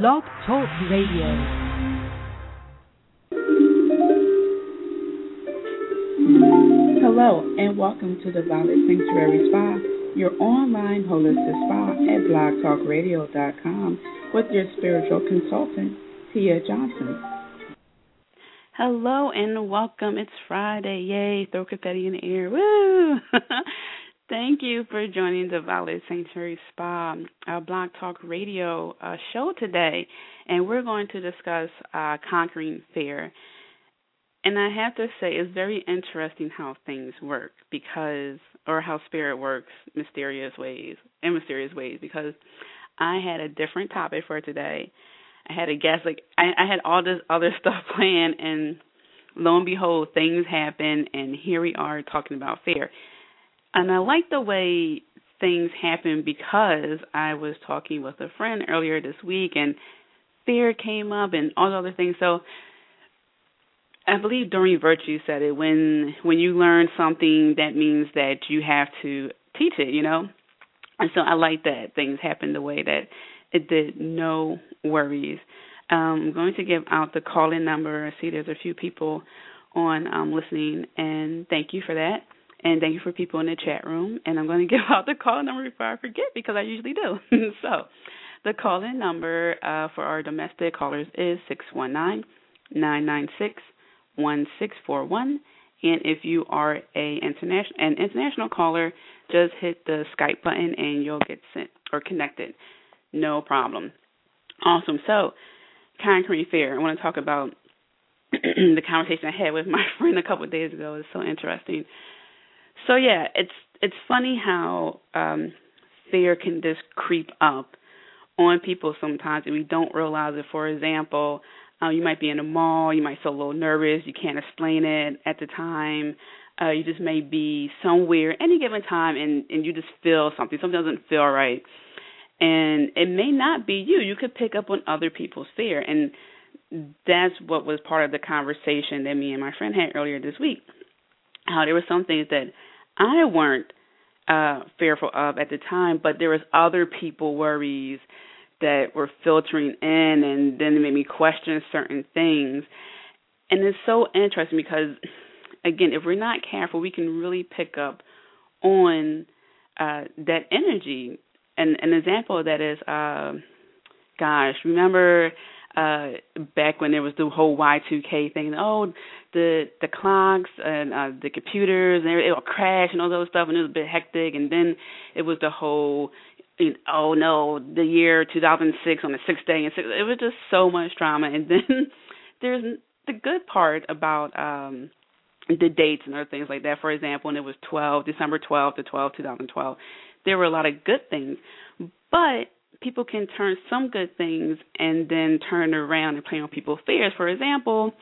Blog Talk Radio. Hello, and welcome to the Violet Sanctuary Spa, your online holistic spa at blogtalkradio.com with your spiritual consultant, Tia Johnson. Hello and welcome. It's Friday. Yay, throw confetti in the air. Woo! Thank you for joining the Violet Sanctuary Spa, our Blog Talk Radio uh, show today. And we're going to discuss uh, conquering fear. And I have to say, it's very interesting how things work because, or how spirit works mysterious ways, in mysterious ways, because I had a different topic for today I had a guest like I, I had all this other stuff planned and lo and behold things happen and here we are talking about fear. And I like the way things happen because I was talking with a friend earlier this week and fear came up and all the other things. So I believe Doreen Virtue said it when when you learn something that means that you have to teach it, you know? And so I like that things happen the way that it did. No worries. Um, I'm going to give out the call in number. I see there's a few people on um, listening, and thank you for that. And thank you for people in the chat room. And I'm going to give out the call number before I forget because I usually do. so the call in number uh, for our domestic callers is six one nine nine nine six one six four one. And if you are a international an international caller, just hit the Skype button and you'll get sent or connected no problem. Awesome. So, conquering fear. I want to talk about the conversation I had with my friend a couple of days ago. It's so interesting. So yeah, it's it's funny how um fear can just creep up on people sometimes and we don't realize it. For example, um, you might be in a mall, you might feel a little nervous, you can't explain it at the time. Uh, you just may be somewhere any given time and, and you just feel something. Something doesn't feel right and it may not be you you could pick up on other people's fear and that's what was part of the conversation that me and my friend had earlier this week how there were some things that i weren't uh fearful of at the time but there was other people worries that were filtering in and then it made me question certain things. And it's so interesting because again if we're not careful we can really pick up on uh that energy. And an example of that is, uh, gosh, remember uh back when there was the whole Y2K thing. Oh, the the clocks and uh the computers and it will crash and all those stuff, and it was a bit hectic. And then it was the whole, oh no, the year 2006 on the sixth day, and six, it was just so much drama. And then there's the good part about um the dates and other things like that. For example, when it was 12 December 12 to 12 2012 there were a lot of good things, but people can turn some good things and then turn around and play on people's fears. For example,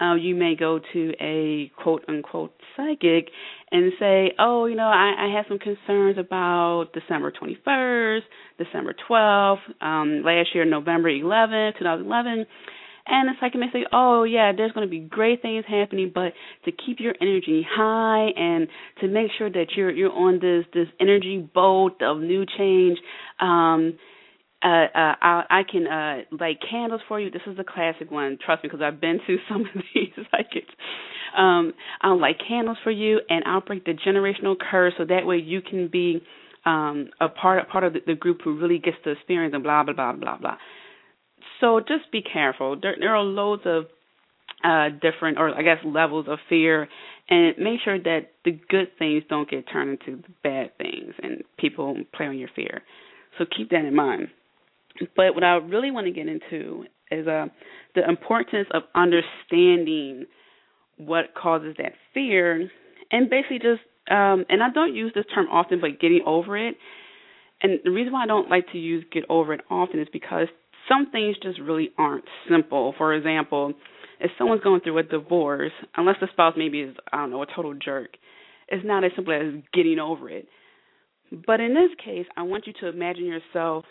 uh, you may go to a quote unquote psychic and say, oh, you know, I, I have some concerns about December 21st, December 12th, um, last year, November 11th, 2011 and the psychic may say, oh yeah, there's going to be great things happening, but to keep your energy high and to make sure that you're you're on this this energy boat of new change, um, uh, uh, I, I can uh, light candles for you. This is the classic one. Trust me, because I've been to some of these psychics. Um, I'll light candles for you, and I'll break the generational curse, so that way you can be um, a part part of the, the group who really gets to experience and blah blah blah blah blah. So just be careful. There, there are loads of uh, different, or I guess, levels of fear, and make sure that the good things don't get turned into bad things, and people play on your fear. So keep that in mind. But what I really want to get into is uh, the importance of understanding what causes that fear, and basically just, um, and I don't use this term often, but getting over it. And the reason why I don't like to use get over it often is because some things just really aren't simple. For example, if someone's going through a divorce, unless the spouse maybe is, I don't know, a total jerk, it's not as simple as getting over it. But in this case, I want you to imagine yourself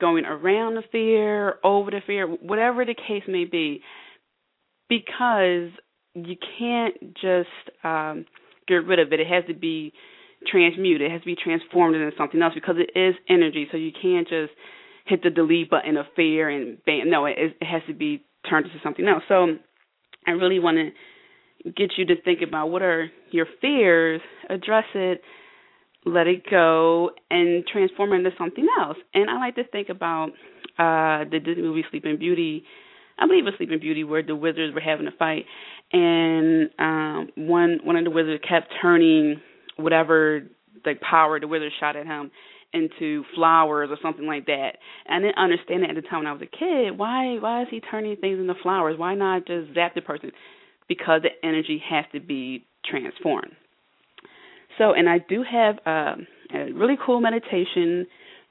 going around the fear, over the fear, whatever the case may be, because you can't just um, get rid of it. It has to be transmuted. It has to be transformed into something else because it is energy. So you can't just hit the delete button of fear and bam. No, it, it has to be turned into something else. So I really want to get you to think about what are your fears, address it, let it go, and transform it into something else. And I like to think about uh the Disney movie Sleeping Beauty. I believe it was Sleeping Beauty where the wizards were having a fight and um one one of the wizards kept turning whatever like power the wizard shot at him into flowers or something like that. And I didn't understand it at the time when I was a kid. Why why is he turning things into flowers? Why not just zap the person? Because the energy has to be transformed. So, and I do have um, a really cool meditation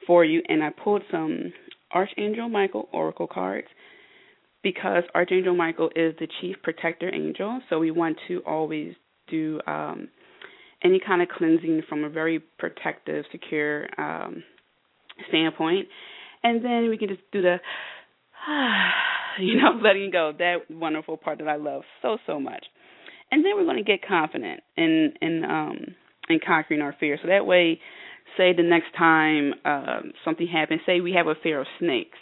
for you, and I pulled some Archangel Michael oracle cards because Archangel Michael is the chief protector angel. So we want to always do um, any kind of cleansing from a very protective, secure um, standpoint, and then we can just do the, you know, letting go. That wonderful part that I love so so much. And then we're going to get confident in in um in conquering our fear. So that way, say the next time um, something happens, say we have a fear of snakes,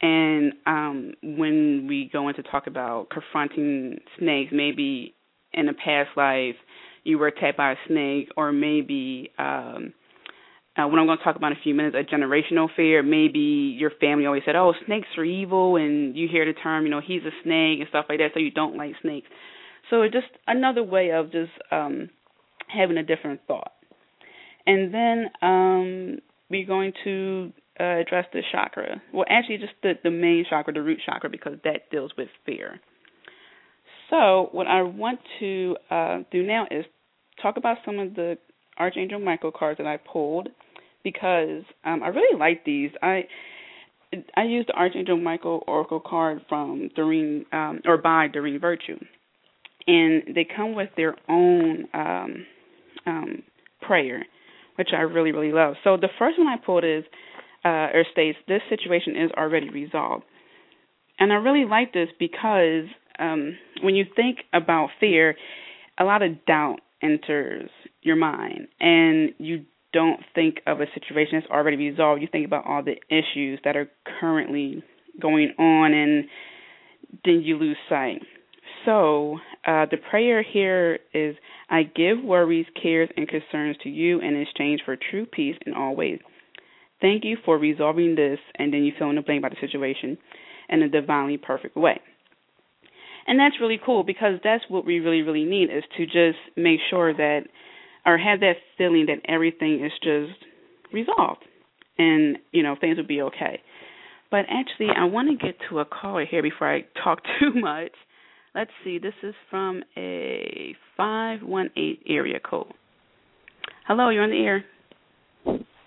and um, when we go in to talk about confronting snakes, maybe in a past life you were attacked by a snake, or maybe um, uh, what I'm going to talk about in a few minutes, a generational fear. Maybe your family always said, "Oh, snakes are evil," and you hear the term, you know, he's a snake and stuff like that, so you don't like snakes. So it's just another way of just um, having a different thought. And then um, we're going to uh, address the chakra. Well, actually, just the, the main chakra, the root chakra, because that deals with fear. So, what I want to uh, do now is talk about some of the Archangel Michael cards that I pulled because um, I really like these. I I used the Archangel Michael Oracle card from Doreen um, or by Doreen Virtue, and they come with their own um, um, prayer, which I really really love. So the first one I pulled is uh, or states this situation is already resolved, and I really like this because um, when you think about fear, a lot of doubt enters your mind, and you don't think of a situation that's already resolved. You think about all the issues that are currently going on, and then you lose sight. So, uh, the prayer here is I give worries, cares, and concerns to you in exchange for true peace in all ways. Thank you for resolving this, and then you fill in the blank about the situation in a divinely perfect way. And that's really cool because that's what we really, really need is to just make sure that, or have that feeling that everything is just resolved and, you know, things will be okay. But actually, I want to get to a caller here before I talk too much. Let's see, this is from a 518 area code. Hello, you're on the air.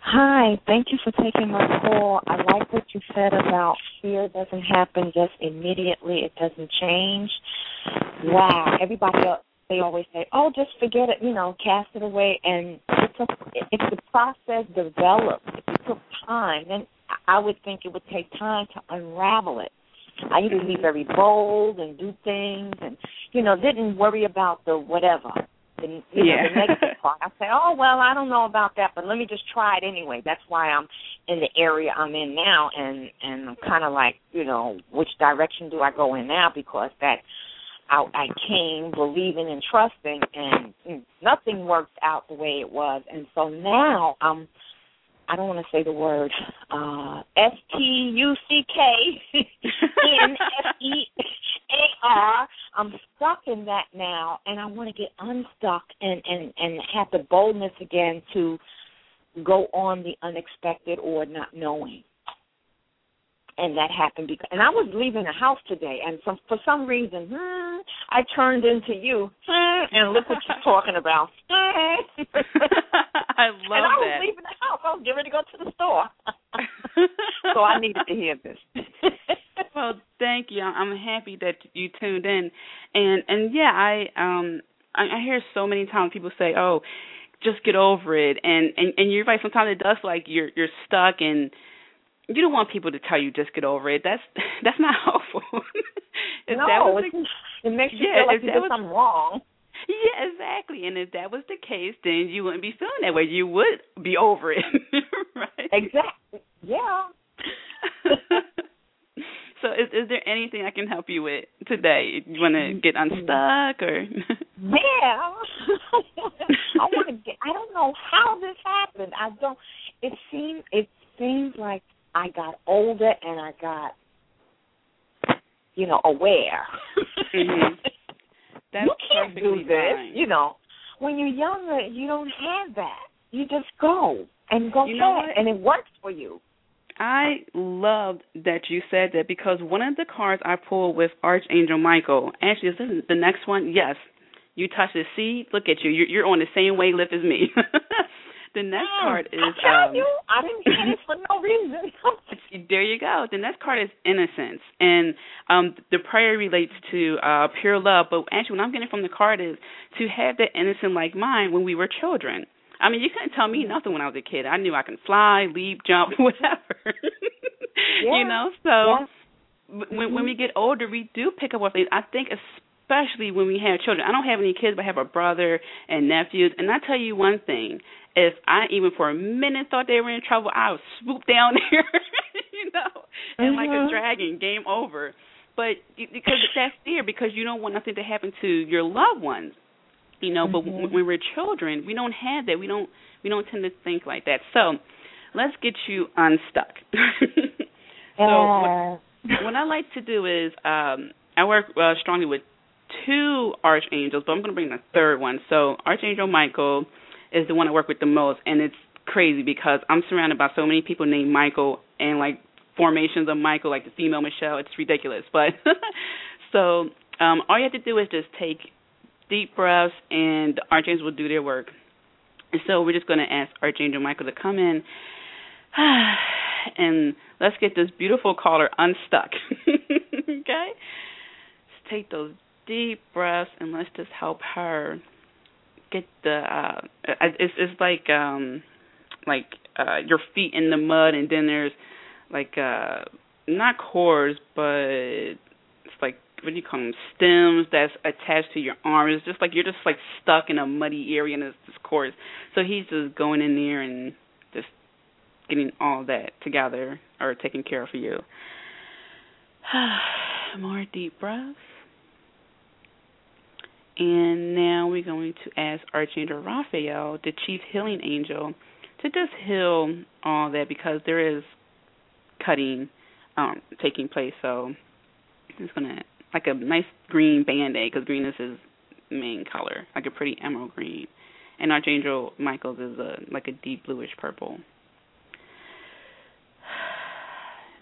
Hi, thank you for taking my call. I like what you said about fear doesn't happen just immediately, it doesn't change. Wow, everybody else they always say, "Oh, just forget it," you know, cast it away. And it's a, if the process develops, if it took time, then I would think it would take time to unravel it. I used to be very bold and do things, and you know, didn't worry about the whatever the you know, the negative part. I say, oh well, I don't know about that, but let me just try it anyway. That's why I'm in the area I'm in now, and and I'm kind of like, you know, which direction do I go in now? Because that I, I came believing and trusting, and mm, nothing worked out the way it was, and so now I'm I don't want to say the word uh S T U C K N F E A R. I'm stuck in that now and I want to get unstuck and and and have the boldness again to go on the unexpected or not knowing and that happened because and I was leaving the house today and some for some reason hmm, I turned into you hmm, and look what you're talking about. I love and I was that. leaving the house. I was getting ready to go to the store. so I needed to hear this. well, thank you. I'm happy that you tuned in. And and yeah, I um I, I hear so many times people say, "Oh, just get over it." And and and you're right, sometimes it does like you're you're stuck and you don't want people to tell you just get over it. That's that's not helpful. if no, that was the, it makes you yeah, feel like you did was- something wrong. yeah, exactly. And if that was the case, then you wouldn't be feeling that way. You would be over it, right? Exactly. Yeah. so, is is there anything I can help you with today? You want to mm-hmm. get unstuck or? yeah, I want to get. I don't know how this happened. I don't. It seems. It seems like I got older and I got, you know, aware. mm-hmm. That's you can't do this. Fine. You know, when you're younger, you don't have that. You just go and go you fast, and it works for you. I loved that you said that because one of the cards I pulled with Archangel Michael, actually, is this the next one? Yes. You touch the seed, look at you. You're, you're on the same wavelength as me. the next mm, card is. I tell um, you, I didn't get it for no reason. there you go. The next card is innocence, and um the prayer relates to uh pure love. But actually, what I'm getting from the card is to have that innocent like mind when we were children. I mean, you couldn't tell me nothing when I was a kid. I knew I could fly, leap, jump, whatever. yeah. You know, so yeah. when when we get older, we do pick up on things. I think especially when we have children. I don't have any kids, but I have a brother and nephews. And I tell you one thing: if I even for a minute thought they were in trouble, I would swoop down there, you know, and mm-hmm. like a dragon, game over. But because that's fear, because you don't want nothing to happen to your loved ones, you know. Mm-hmm. But when, when we're children, we don't have that. We don't we don't tend to think like that. So let's get you unstuck. so uh. what, what I like to do is um I work uh, strongly with two archangels, but I'm going to bring a third one. So Archangel Michael is the one I work with the most, and it's crazy because I'm surrounded by so many people named Michael and like formations of Michael, like the female Michelle. It's ridiculous, but so um, all you have to do is just take deep breaths, and the archangels will do their work. And so we're just going to ask Archangel Michael to come in, and let's get this beautiful caller unstuck. okay, let's take those deep breaths, and let's just help her get the uh it's it's like um like uh your feet in the mud and then there's like uh not cords but it's like what do you call them stems that's attached to your arms it's just like you're just like stuck in a muddy area and it's this cords. So he's just going in there and just getting all that together or taking care of you. More deep breaths and now we're going to ask Archangel Raphael, the chief healing angel, to just heal all that because there is cutting um, taking place. So it's going to, like a nice green band aid, because green is his main color, like a pretty emerald green. And Archangel Michael's is a like a deep bluish purple.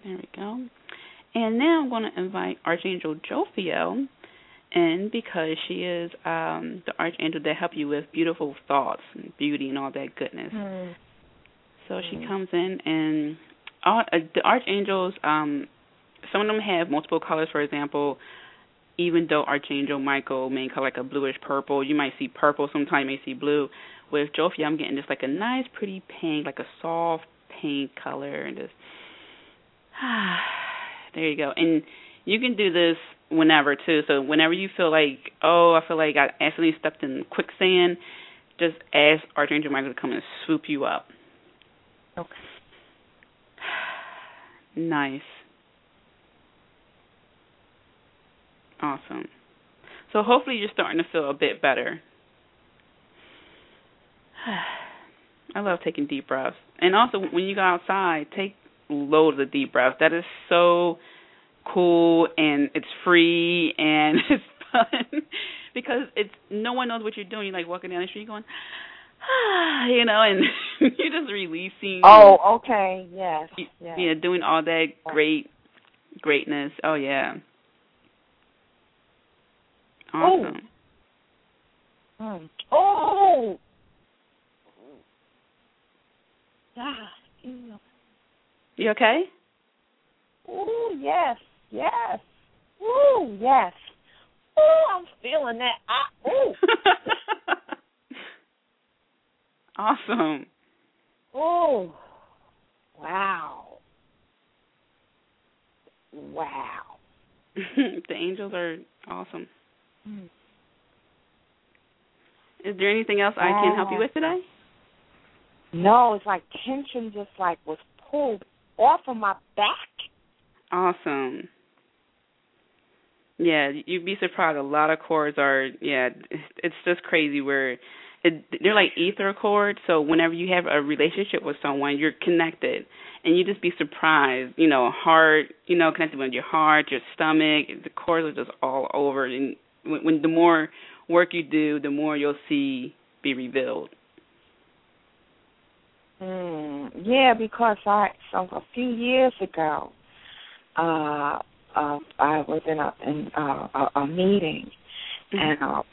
There we go. And now I'm going to invite Archangel Jophiel and because she is um the archangel that help you with beautiful thoughts and beauty and all that goodness. Mm. So mm. she comes in and all uh, the archangels um some of them have multiple colors for example even though archangel michael main color like a bluish purple you might see purple sometimes you may see blue with Jophiel i'm getting just like a nice pretty pink like a soft pink color and just ah, there you go and you can do this whenever too. So whenever you feel like, oh, I feel like I accidentally stepped in quicksand, just ask Archangel Michael to come and swoop you up. Okay. Nice. Awesome. So hopefully you're starting to feel a bit better. I love taking deep breaths. And also when you go outside, take loads of deep breaths. That is so cool and it's free and it's fun because it's no one knows what you're doing. You're like walking down the street going, ah, you know, and you're just releasing. Oh, okay, yes, yes. Yeah, doing all that great greatness. Oh yeah. Awesome. Oh. Mm. Oh. Ah, you okay? Oh yes. Yes. Ooh, yes. Ooh, I'm feeling that. Ah, ooh. awesome. Oh. Wow. Wow. the angels are awesome. Mm. Is there anything else I can help you with today? No, it's like tension just like was pulled off of my back. Awesome. Yeah, you'd be surprised. A lot of cords are yeah, it's just crazy where it, they're like ether cords. So whenever you have a relationship with someone, you're connected, and you just be surprised. You know, heart, you know, connected with your heart, your stomach. The cords are just all over. And when, when the more work you do, the more you'll see be revealed. Mm, yeah, because I so a few years ago, uh, uh, I was in a in uh, a, a meeting, mm-hmm. and uh,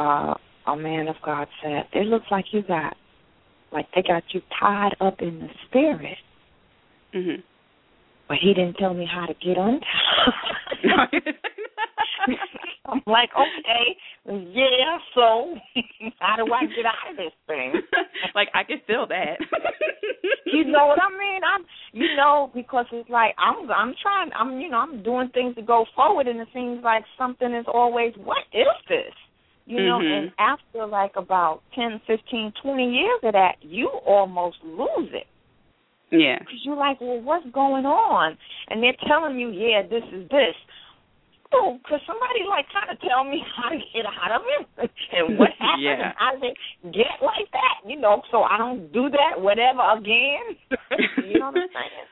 uh, a man of God said, "It looks like you got, like they got you tied up in the spirit." Mhm. But he didn't tell me how to get untied. I'm like, okay, yeah. So how do I get out of this thing? like I can feel that. you know what I mean? I'm, you know, because it's like I'm, I'm trying. I'm, you know, I'm doing things to go forward, and it seems like something is always, what is this? You know, mm-hmm. and after like about ten, fifteen, twenty years of that, you almost lose it. Yeah. Because you're like, well, what's going on? And they're telling you, yeah, this is this. Oh, could somebody like kind of tell me how to get out of it and what happened yeah. and how to get like that, you know, so I don't do that whatever again. you know what I'm saying?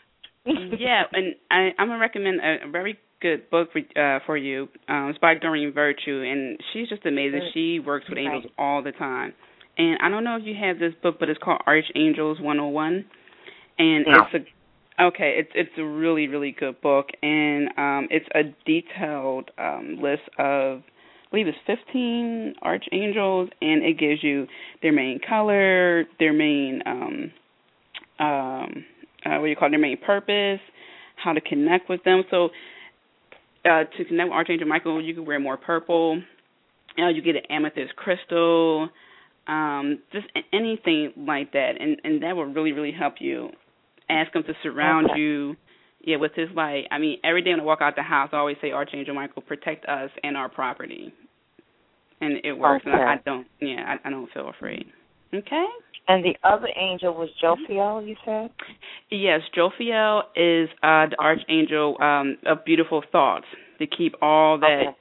yeah, and I, I'm gonna recommend a, a very good book for, uh, for you. Um, it's by Doreen Virtue, and she's just amazing. She works with angels all the time. And I don't know if you have this book, but it's called Archangels 101, and yeah. it's a Okay, it's it's a really really good book, and um, it's a detailed um, list of, I believe it's 15 archangels, and it gives you their main color, their main um, um, uh, what do you call it, their main purpose, how to connect with them. So uh, to connect with Archangel Michael, you can wear more purple. You, know, you get an amethyst crystal, um, just anything like that, and and that will really really help you ask him to surround okay. you yeah with his light i mean every day when i walk out the house i always say archangel michael protect us and our property and it works okay. and I, I don't yeah I, I don't feel afraid okay and the other angel was Jophiel, you said? Yes, Jophiel is uh, the archangel um, of beautiful thoughts to keep all that okay.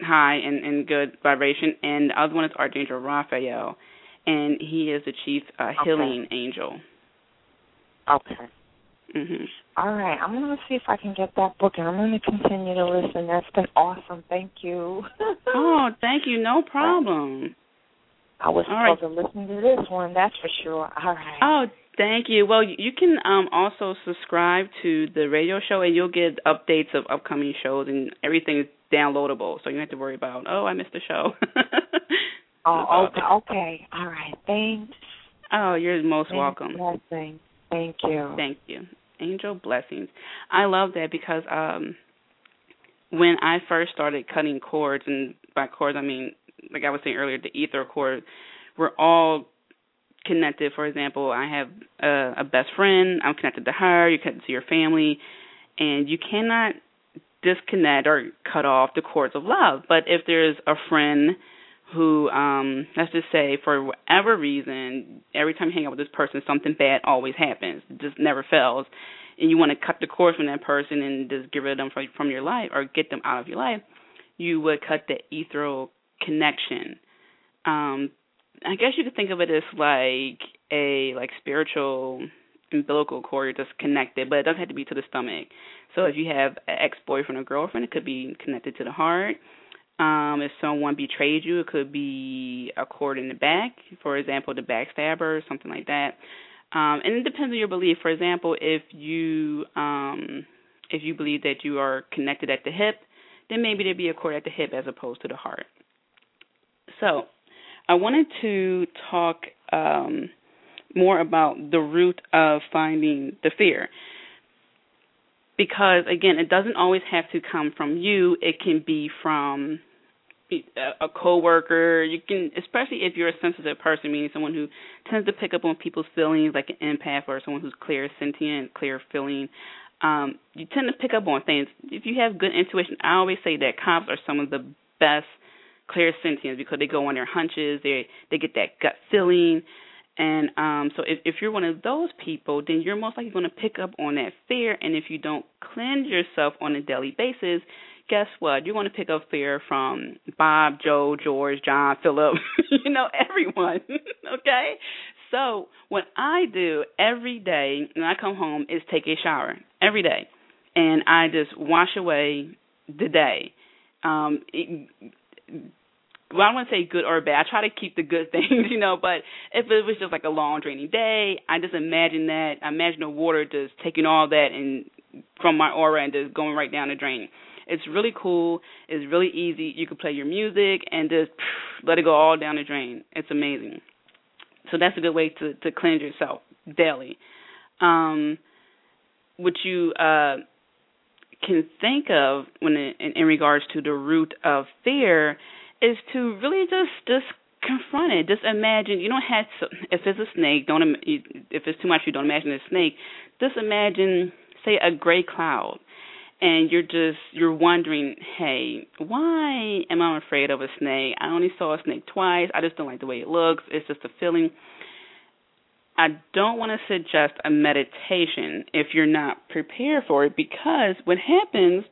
high and, and good vibration. And the other one is Archangel Raphael, and he is the chief uh, healing okay. angel. Okay. Mhm. All right, I'm going to see if I can get that book, and I'm going to continue to listen. That's been awesome. Thank you. oh, thank you. No problem. I was All supposed right. to listen to this one, that's for sure. All right. Oh, thank you. Well, you can um also subscribe to the radio show, and you'll get updates of upcoming shows, and everything is downloadable, so you don't have to worry about oh I missed the show. oh, okay, okay. All right. Thanks. Oh, you're most Thanks, welcome. Blessing. Thank you. Thank you. Angel blessings. I love that because um when I first started cutting cords and by cords I mean like I was saying earlier, the ether cord, we're all connected. For example, I have a, a best friend, I'm connected to her, you're connected to your family, and you cannot disconnect or cut off the cords of love. But if there's a friend who um let's just say for whatever reason every time you hang out with this person something bad always happens. It just never fails. And you want to cut the cord from that person and just get rid of them from from your life or get them out of your life you would cut the ethereal connection. Um i guess you could think of it as like a like spiritual umbilical cord you're just connected but it doesn't have to be to the stomach. So if you have an ex boyfriend or girlfriend it could be connected to the heart um, if someone betrayed you, it could be a cord in the back, for example, the backstabber, something like that. Um, and it depends on your belief. For example, if you um, if you believe that you are connected at the hip, then maybe there'd be a cord at the hip as opposed to the heart. So, I wanted to talk um, more about the root of finding the fear because again it doesn't always have to come from you it can be from a coworker. You can, especially if you're a sensitive person, meaning someone who tends to pick up on people's feelings, like an empath or someone who's clear sentient, clear feeling. Um, you tend to pick up on things. If you have good intuition, I always say that cops are some of the best clear sentients because they go on their hunches. They they get that gut feeling, And um, so if, if you're one of those people, then you're most likely going to pick up on that fear. And if you don't cleanse yourself on a daily basis, guess what? You're going to pick up fear from Bob, Joe, George, John, Philip, you know, everyone. okay? So what I do every day when I come home is take a shower every day. And I just wash away the day. Um, it, well, I wouldn't want to say good or bad. I try to keep the good things, you know. But if it was just like a long, draining day, I just imagine that. I imagine the water just taking all that and from my aura and just going right down the drain. It's really cool. It's really easy. You can play your music and just let it go all down the drain. It's amazing. So that's a good way to to cleanse yourself daily. Um, what you uh, can think of when in, in regards to the root of fear is to really just just confront it. Just imagine you don't have to. If it's a snake, don't. If it's too much, you don't imagine a snake. Just imagine, say, a gray cloud, and you're just you're wondering, hey, why am I afraid of a snake? I only saw a snake twice. I just don't like the way it looks. It's just a feeling. I don't want to suggest a meditation if you're not prepared for it because what happens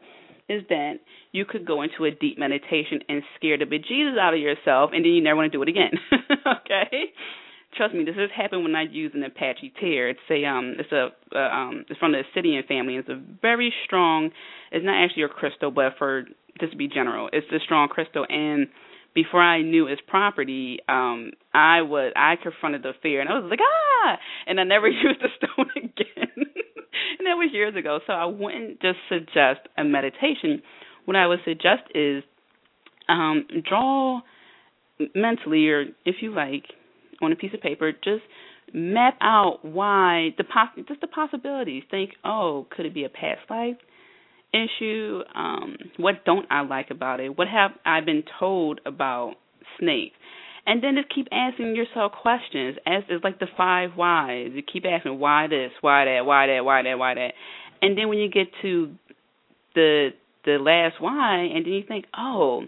is that you could go into a deep meditation and scare the bejesus out of yourself, and then you never want to do it again. okay? Trust me, this has happened when I use an Apache tear. It's a um, it's a uh, um, it's from the Obsidian family. It's a very strong. It's not actually a crystal, but for just to be general, it's a strong crystal. And before I knew its property, um, I was I confronted the fear, and I was like ah, and I never used the stone again. and that was years ago. So I wouldn't just suggest a meditation what I would suggest is um, draw mentally, or if you like, on a piece of paper, just map out why the poss- just the possibilities. Think, oh, could it be a past life issue? Um, what don't I like about it? What have I been told about snakes? And then just keep asking yourself questions. As it's like the five whys. You keep asking why this, why that, why that, why that, why that. And then when you get to the the last why, and then you think, oh,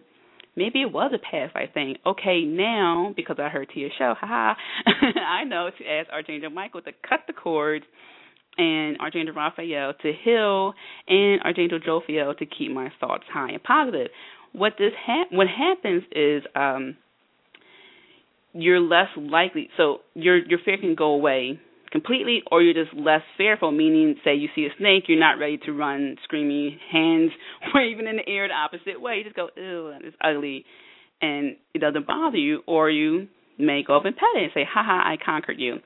maybe it was a past life thing. Okay, now because I heard Tia show, haha, I know to ask Archangel Michael to cut the cords and Archangel Raphael to heal and Archangel Jophiel to keep my thoughts high and positive. What this ha- what happens is um you're less likely so your your fear can go away completely or you're just less fearful, meaning, say, you see a snake, you're not ready to run screaming, hands waving in the air the opposite way. You just go, ew, that is ugly, and it doesn't bother you, or you may go up and pet it and say, haha, I conquered you.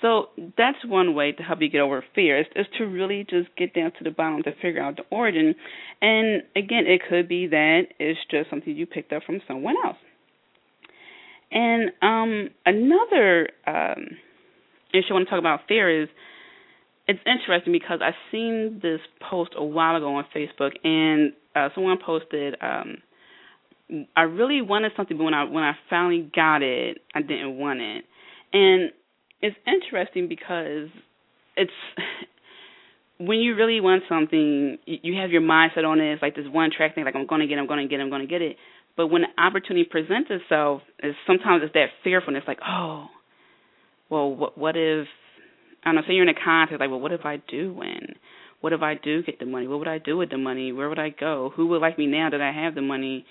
So that's one way to help you get over fear is, is to really just get down to the bottom to figure out the origin. And again, it could be that it's just something you picked up from someone else. And um, another um, issue I want to talk about fear is it's interesting because I seen this post a while ago on Facebook, and uh, someone posted, um, "I really wanted something, but when I when I finally got it, I didn't want it." And it's interesting because it's when you really want something, you have your mindset on it. It's like this one track thing, like I'm going to get, it, I'm going to get, it, I'm going to get it. But when the opportunity presents itself, is sometimes it's that fearfulness, like, oh, well, what what if I don't know, say you're in a contest, like, well, what if I do win? What if I do get the money? What would I do with the money? Where would I go? Who would like me now that I have the money?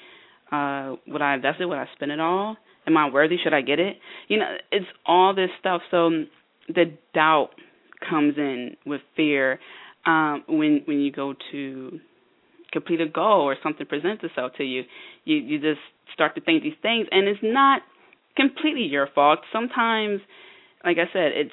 Uh, would I invest it? Would I spend it all? Am I worthy? Should I get it? You know, it's all this stuff. So the doubt comes in with fear um, when when you go to complete a goal or something presents itself to you. You you just start to think these things, and it's not completely your fault. Sometimes like I said, it's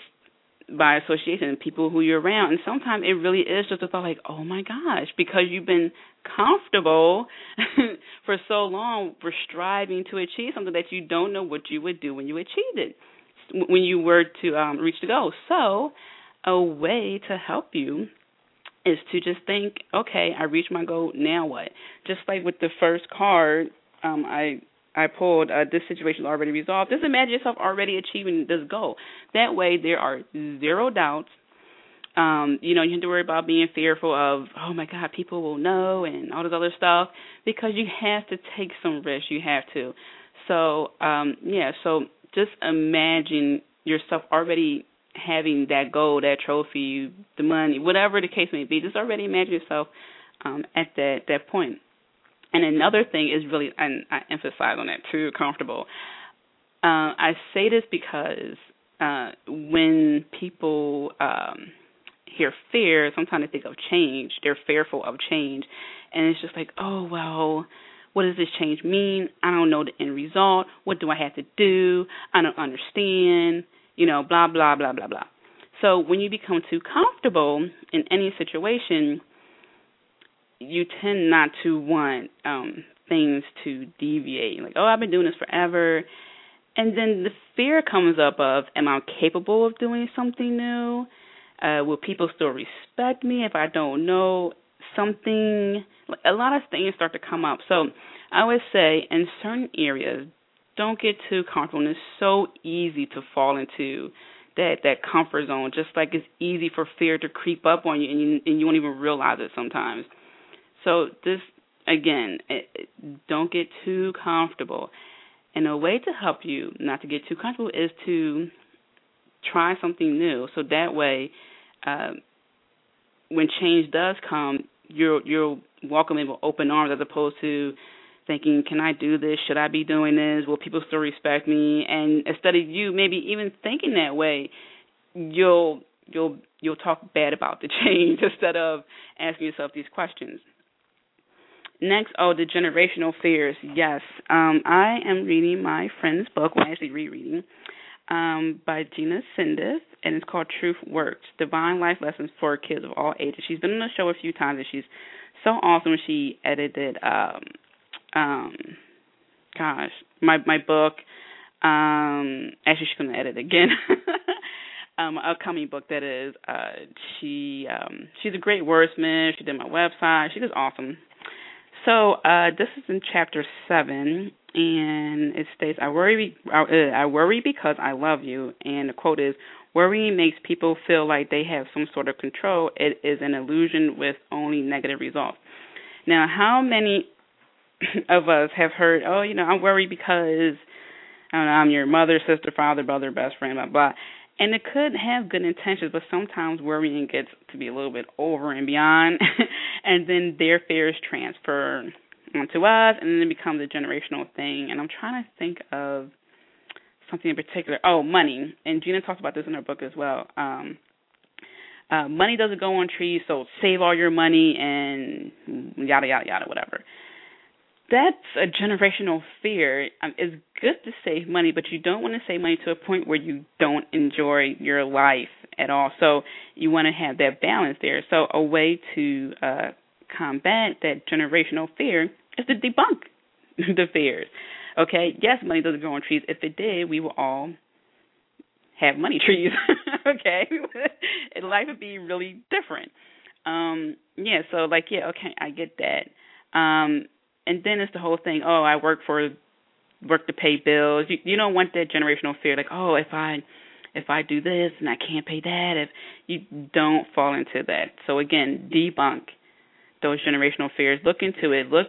by association, people who you're around, and sometimes it really is just a thought like, oh my gosh, because you've been comfortable for so long, for striving to achieve something that you don't know what you would do when you achieved it, when you were to um, reach the goal. So, a way to help you is to just think, okay, I reached my goal. Now what? Just like with the first card, um, I I pulled, uh, this situation is already resolved. Just imagine yourself already achieving this goal. That way, there are zero doubts. Um, you know, you have to worry about being fearful of, oh my God, people will know and all this other stuff because you have to take some risks. You have to. So, um, yeah, so just imagine yourself already having that goal, that trophy, the money, whatever the case may be. Just already imagine yourself um, at that that point. And another thing is really, and I emphasize on that too, comfortable. Uh, I say this because uh, when people um, hear fear, sometimes they think of change. They're fearful of change, and it's just like, oh well, what does this change mean? I don't know the end result. What do I have to do? I don't understand. You know, blah blah blah blah blah. So when you become too comfortable in any situation, you tend not to want um things to deviate. Like, oh, I've been doing this forever. And then the fear comes up of, am I capable of doing something new? Uh, will people still respect me if I don't know something? A lot of things start to come up. So I would say in certain areas, don't get too comfortable. And it's so easy to fall into that that comfort zone. Just like it's easy for fear to creep up on you, and you and you won't even realize it sometimes. So this again, don't get too comfortable. And a way to help you not to get too comfortable is to try something new. So that way, uh, when change does come, you're you're welcome with open arms as opposed to thinking, "Can I do this? Should I be doing this? Will people still respect me?" And instead of you maybe even thinking that way, you'll you'll you'll talk bad about the change instead of asking yourself these questions. Next, oh, the generational fears. Yes, um, I am reading my friend's book. Well, actually rereading um, by Gina Sindeth, and it's called Truth Works: Divine Life Lessons for Kids of All Ages. She's been on the show a few times, and she's so awesome. She edited, um, um, gosh, my my book. Um, actually, she's going to edit again. um, upcoming book that is. Uh, she um, she's a great wordsmith. She did my website. She does awesome. So uh, this is in chapter seven, and it states, "I worry, uh, I worry because I love you." And the quote is, "Worrying makes people feel like they have some sort of control. It is an illusion with only negative results." Now, how many of us have heard, "Oh, you know, I'm worried because I don't know, I'm your mother, sister, father, brother, best friend, blah blah." And it could have good intentions, but sometimes worrying gets to be a little bit over and beyond, and then their fears transfer onto us, and then it becomes a generational thing. And I'm trying to think of something in particular. Oh, money, and Gina talks about this in her book as well. Um, uh, money doesn't go on trees, so save all your money and yada yada yada whatever that's a generational fear. Um, it's good to save money, but you don't want to save money to a point where you don't enjoy your life at all. So you want to have that balance there. So a way to uh, combat that generational fear is to debunk the fears. Okay, yes, money doesn't grow on trees. If it did, we would all have money trees. okay, and life would be really different. Um, yeah, so like, yeah, okay, I get that. Um, and then it's the whole thing. Oh, I work for work to pay bills. You you don't want that generational fear, like oh, if I if I do this and I can't pay that, if you don't fall into that. So again, debunk those generational fears. Look into it. Look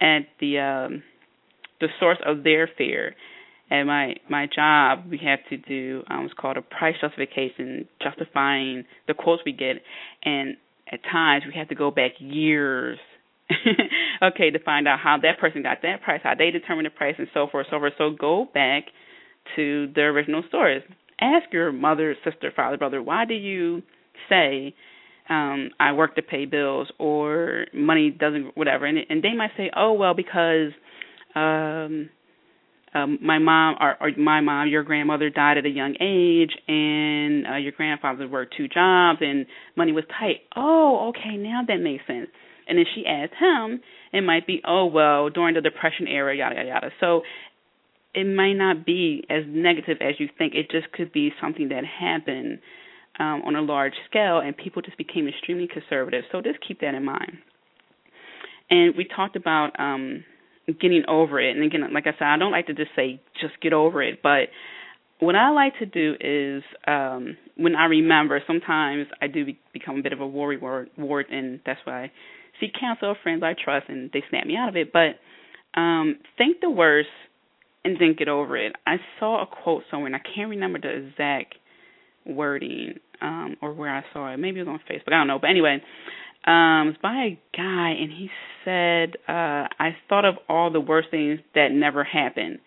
at the um, the source of their fear. At my my job, we have to do um, what's called a price justification, justifying the quotes we get, and at times we have to go back years okay, to find out how that person got that price, how they determined the price, and so forth, so forth. So go back to the original source. Ask your mother, sister, father, brother, why do you say um I work to pay bills or money doesn't whatever and and they might say, "Oh, well because um um my mom or, or my mom, your grandmother died at a young age and uh, your grandfather worked two jobs and money was tight." Oh, okay, now that makes sense and if she asked him, it might be, oh well, during the depression era, yada yada yada. So it might not be as negative as you think. It just could be something that happened um, on a large scale, and people just became extremely conservative. So just keep that in mind. And we talked about um, getting over it. And again, like I said, I don't like to just say just get over it, but what I like to do is um when I remember, sometimes I do be, become a bit of a worry ward, and that's why I seek counsel friends I trust, and they snap me out of it. But um, think the worst and then get over it. I saw a quote somewhere, and I can't remember the exact wording um, or where I saw it. Maybe it was on Facebook. I don't know. But anyway, um, it's by a guy, and he said, uh, "I thought of all the worst things that never happened."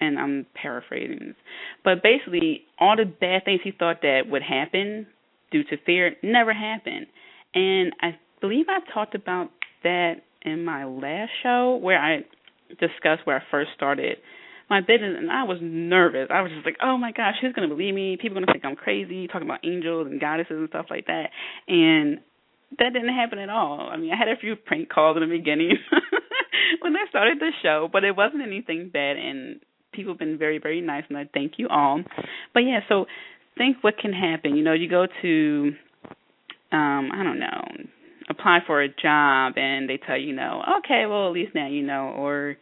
And I'm paraphrasing, but basically, all the bad things he thought that would happen due to fear never happened. And I believe I talked about that in my last show where I discussed where I first started my business and I was nervous. I was just like, Oh my gosh, who's gonna believe me? People are gonna think I'm crazy, talking about angels and goddesses and stuff like that and that didn't happen at all. I mean, I had a few prank calls in the beginning when I started the show, but it wasn't anything bad and people have been very, very nice and I thank you all. But yeah, so think what can happen. You know, you go to um, I don't know, apply for a job and they tell you no, okay, well at least now you know or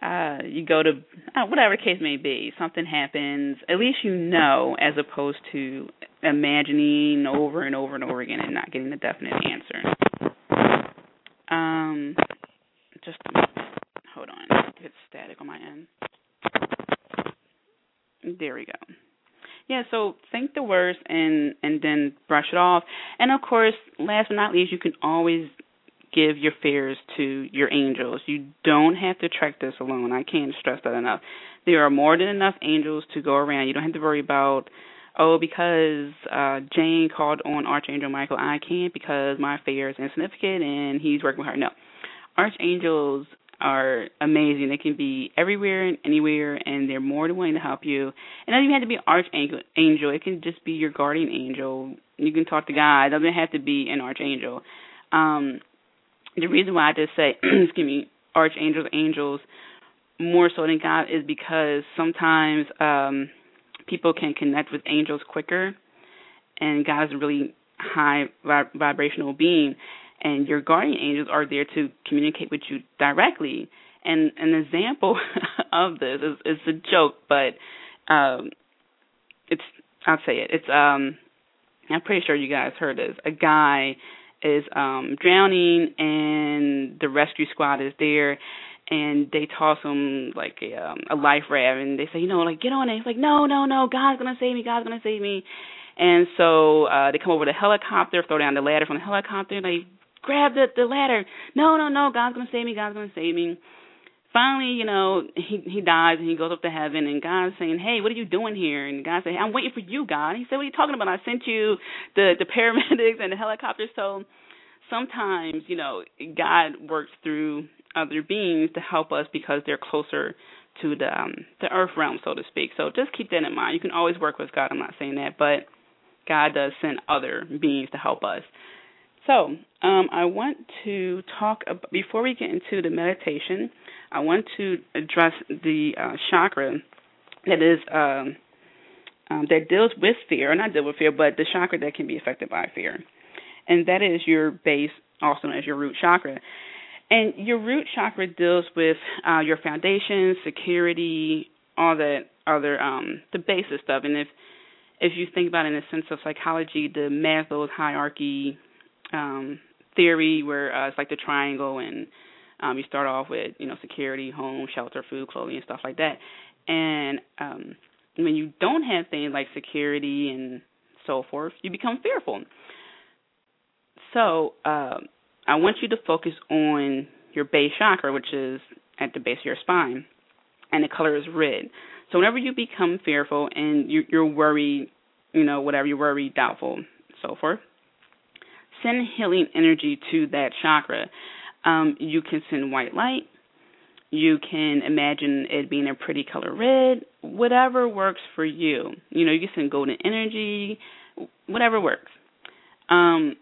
uh you go to uh, whatever case may be something happens at least you know as opposed to imagining over and over and over again and not getting a definite answer um just hold on it's static on my end there we go yeah so think the worst and and then brush it off and of course last but not least you can always give your fears to your angels. You don't have to trek this alone. I can't stress that enough. There are more than enough angels to go around. You don't have to worry about oh because uh Jane called on Archangel Michael, I can't because my fear is insignificant and he's working with her. No. Archangels are amazing. They can be everywhere and anywhere, and they're more than willing to help you. And doesn't even have to be an archangel. Angel. It can just be your guardian angel. You can talk to God. It doesn't have to be an archangel. Um, the reason why I just say, excuse me, archangels, angels, more so than God is because sometimes um people can connect with angels quicker, and God is a really high vib- vibrational being, and your guardian angels are there to communicate with you directly. And an example of this is it's a joke, but um it's I'll say it. It's um I'm pretty sure you guys heard this. A guy is um drowning and the rescue squad is there and they toss him like a um a life raft and they say, you know, like get on it. He's like, No, no, no, God's gonna save me, God's gonna save me and so uh they come over the helicopter, throw down the ladder from the helicopter, and they grab the the ladder. No, no, no, God's gonna save me, God's gonna save me. Finally, you know, he he dies and he goes up to heaven and God's saying, Hey, what are you doing here? And God says, hey, I'm waiting for you, God. He said, What are you talking about? I sent you the the paramedics and the helicopters so sometimes, you know, God works through other beings to help us because they're closer to the um the earth realm, so to speak. So just keep that in mind. You can always work with God. I'm not saying that, but God does send other beings to help us. So, um, I want to talk about, before we get into the meditation. I want to address the uh, chakra that is um, um, that deals with fear, not deal with fear, but the chakra that can be affected by fear, and that is your base, also known as your root chakra. And your root chakra deals with uh, your foundation, security, all that other um, the basic stuff. And if if you think about it in the sense of psychology, the Maslow's hierarchy um, theory, where uh, it's like the triangle, and um, you start off with you know security, home, shelter, food, clothing, and stuff like that. And um, when you don't have things like security and so forth, you become fearful. So uh, I want you to focus on your base chakra, which is at the base of your spine, and the color is red. So whenever you become fearful and you, you're worried, you know, whatever you're worried, doubtful, so forth, send healing energy to that chakra. Um, you can send white light. You can imagine it being a pretty color red, whatever works for you. You know, you can send golden energy, whatever works. Um,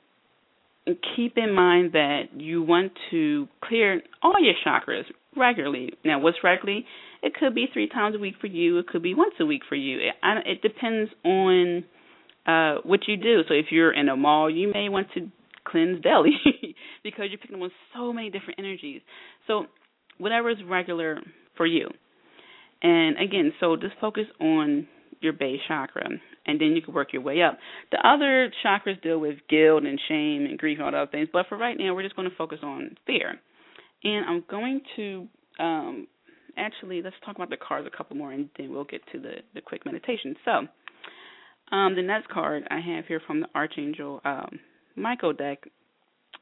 keep in mind that you want to clear all your chakras regularly. Now, what's regularly? It could be three times a week for you. It could be once a week for you. It, it depends on uh, what you do. So if you're in a mall, you may want to cleanse daily because you're picking up on so many different energies. So whatever is regular for you. And again, so just focus on your base chakra, and then you can work your way up. The other chakras deal with guilt and shame and grief and all the other things, but for right now, we're just going to focus on fear. And I'm going to um, actually, let's talk about the cards a couple more, and then we'll get to the the quick meditation. So, um, the next card I have here from the Archangel um, Michael deck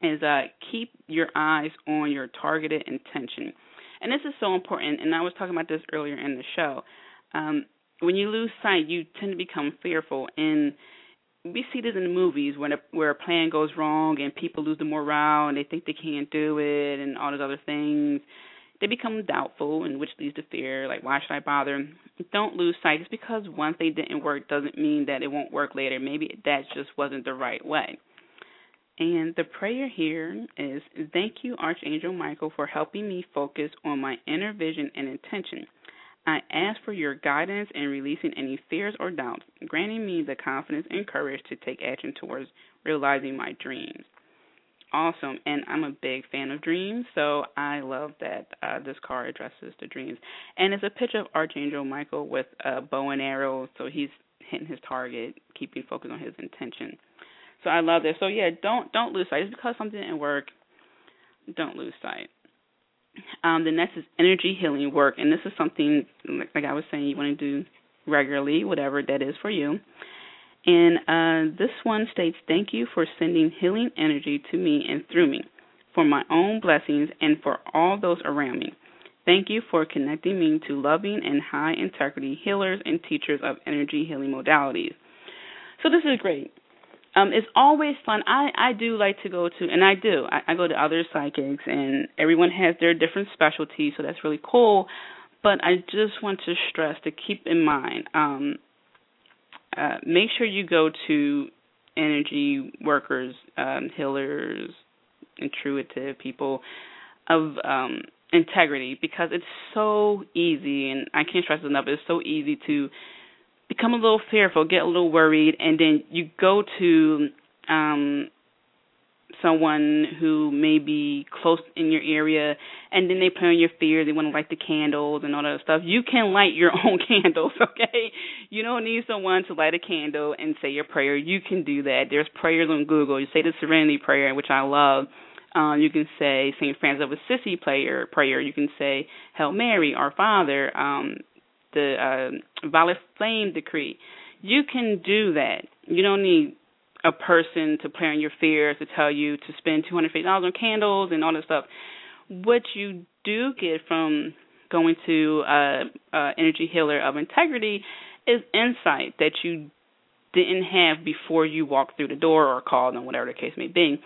is uh, keep your eyes on your targeted intention. And this is so important, and I was talking about this earlier in the show. Um, when you lose sight, you tend to become fearful, and we see this in the movies when a, where a plan goes wrong and people lose the morale and they think they can't do it and all those other things. They become doubtful, and which leads to fear. Like, why should I bother? Don't lose sight. Just because one thing didn't work doesn't mean that it won't work later. Maybe that just wasn't the right way. And the prayer here is Thank you, Archangel Michael, for helping me focus on my inner vision and intention. I ask for your guidance in releasing any fears or doubts, granting me the confidence and courage to take action towards realizing my dreams. Awesome, and I'm a big fan of dreams, so I love that uh, this card addresses the dreams. And it's a picture of Archangel Michael with a bow and arrow, so he's hitting his target, keeping focus on his intention. So I love this. So yeah, don't don't lose sight. Just because something didn't work, don't lose sight. Um, the next is energy healing work, and this is something like I was saying you want to do regularly, whatever that is for you. And uh, this one states, "Thank you for sending healing energy to me and through me, for my own blessings and for all those around me. Thank you for connecting me to loving and high integrity healers and teachers of energy healing modalities." So this is great um, it's always fun. I I do like to go to, and I do. I, I go to other psychics, and everyone has their different specialties, so that's really cool. But I just want to stress to keep in mind, um, uh, make sure you go to energy workers, um, healers, intuitive people of um, integrity because it's so easy, and I can't stress enough. It's so easy to become a little fearful, get a little worried, and then you go to um someone who may be close in your area and then they play on your fear, they want to light the candles and all that stuff. You can light your own candles, okay? You don't need someone to light a candle and say your prayer. You can do that. There's prayers on Google. You say the Serenity Prayer, which I love. Um, you can say St. Francis of Assisi prayer. Prayer. You can say Hail Mary, Our Father. Um, the uh, violet flame decree. You can do that. You don't need a person to play on your fears to tell you to spend two hundred fifty dollars on candles and all that stuff. What you do get from going to a, a energy healer of integrity is insight that you didn't have before you walked through the door or called on whatever the case may be.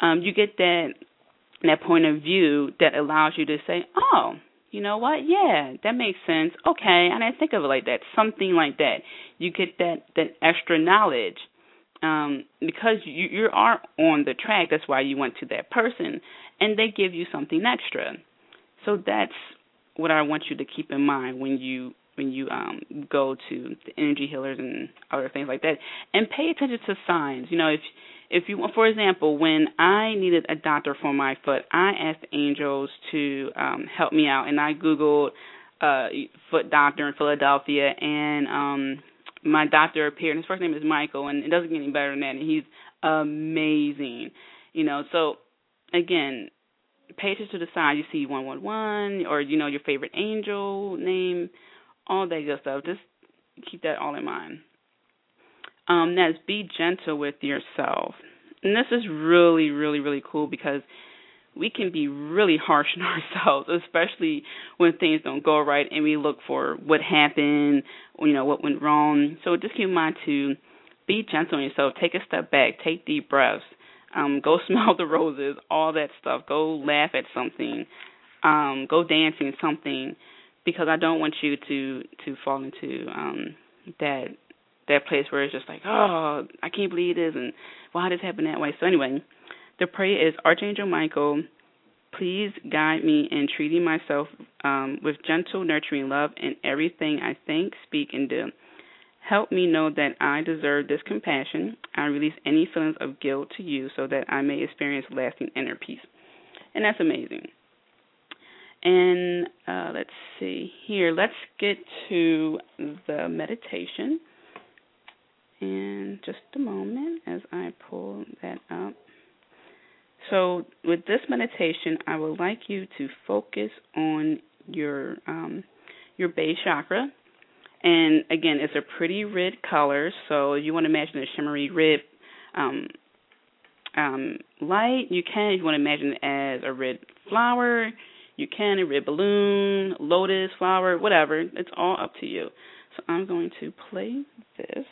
Um, you get that that point of view that allows you to say, "Oh, you know what? Yeah, that makes sense. Okay, and I didn't think of it like that. Something like that. You get that that extra knowledge um, because you you are on the track. That's why you went to that person, and they give you something extra. So that's what I want you to keep in mind when you when you um go to the energy healers and other things like that and pay attention to signs you know if if you for example when i needed a doctor for my foot i asked angels to um help me out and i googled uh foot doctor in philadelphia and um my doctor appeared. His first name is michael and it doesn't get any better than that. And he's amazing you know. So again attention to the side, you see one one one or you know your favorite angel name all that good stuff. Just keep that all in mind. Um, next, be gentle with yourself. And this is really, really, really cool because we can be really harsh on ourselves, especially when things don't go right and we look for what happened, you know, what went wrong. So just keep in mind to be gentle on yourself. Take a step back. Take deep breaths. Um, go smell the roses, all that stuff. Go laugh at something. Um, go dancing something because I don't want you to to fall into um that that place where it's just like, oh, I can't believe this, and why did this happen that way? So anyway, the prayer is Archangel Michael, please guide me in treating myself um, with gentle, nurturing love in everything I think, speak, and do. Help me know that I deserve this compassion. I release any feelings of guilt to you so that I may experience lasting inner peace. And that's amazing. And uh, let's see here. Let's get to the meditation. And just a moment as I pull that up. So, with this meditation, I would like you to focus on your um your base chakra. And again, it's a pretty red color, so you want to imagine a shimmery red um um light. You can you want to imagine it as a red flower, you can a red balloon, lotus flower, whatever. It's all up to you. So I'm going to play this.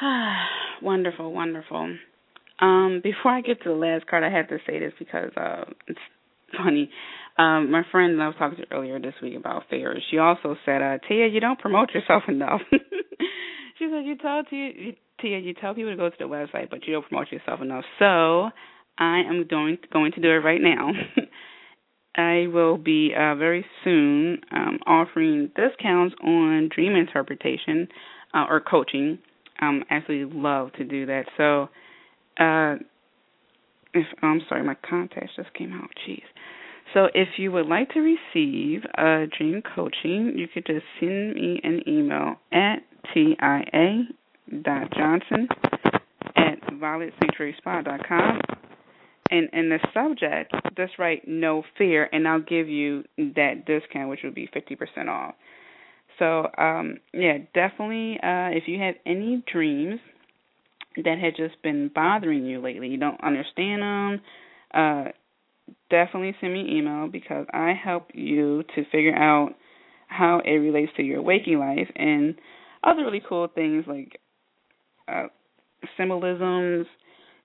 wonderful, wonderful. Um, before I get to the last card, I have to say this because uh, it's funny. Um, my friend I was talking to earlier this week about fairs, she also said, uh, Tia, you don't promote yourself enough. she said, you tell Tia, you, Tia, you tell people to go to the website, but you don't promote yourself enough. So I am going to, going to do it right now. I will be uh, very soon um, offering discounts on dream interpretation uh, or coaching. Um, actually love to do that. So, uh, if oh, I'm sorry, my contacts just came out. Jeez. So if you would like to receive a dream coaching, you could just send me an email at tia dot johnson at dot com, and in the subject just write no fear and I'll give you that discount which will be fifty percent off. So um yeah, definitely uh if you have any dreams that had just been bothering you lately, you don't understand them, uh definitely send me email because I help you to figure out how it relates to your waking life and other really cool things like uh, symbolisms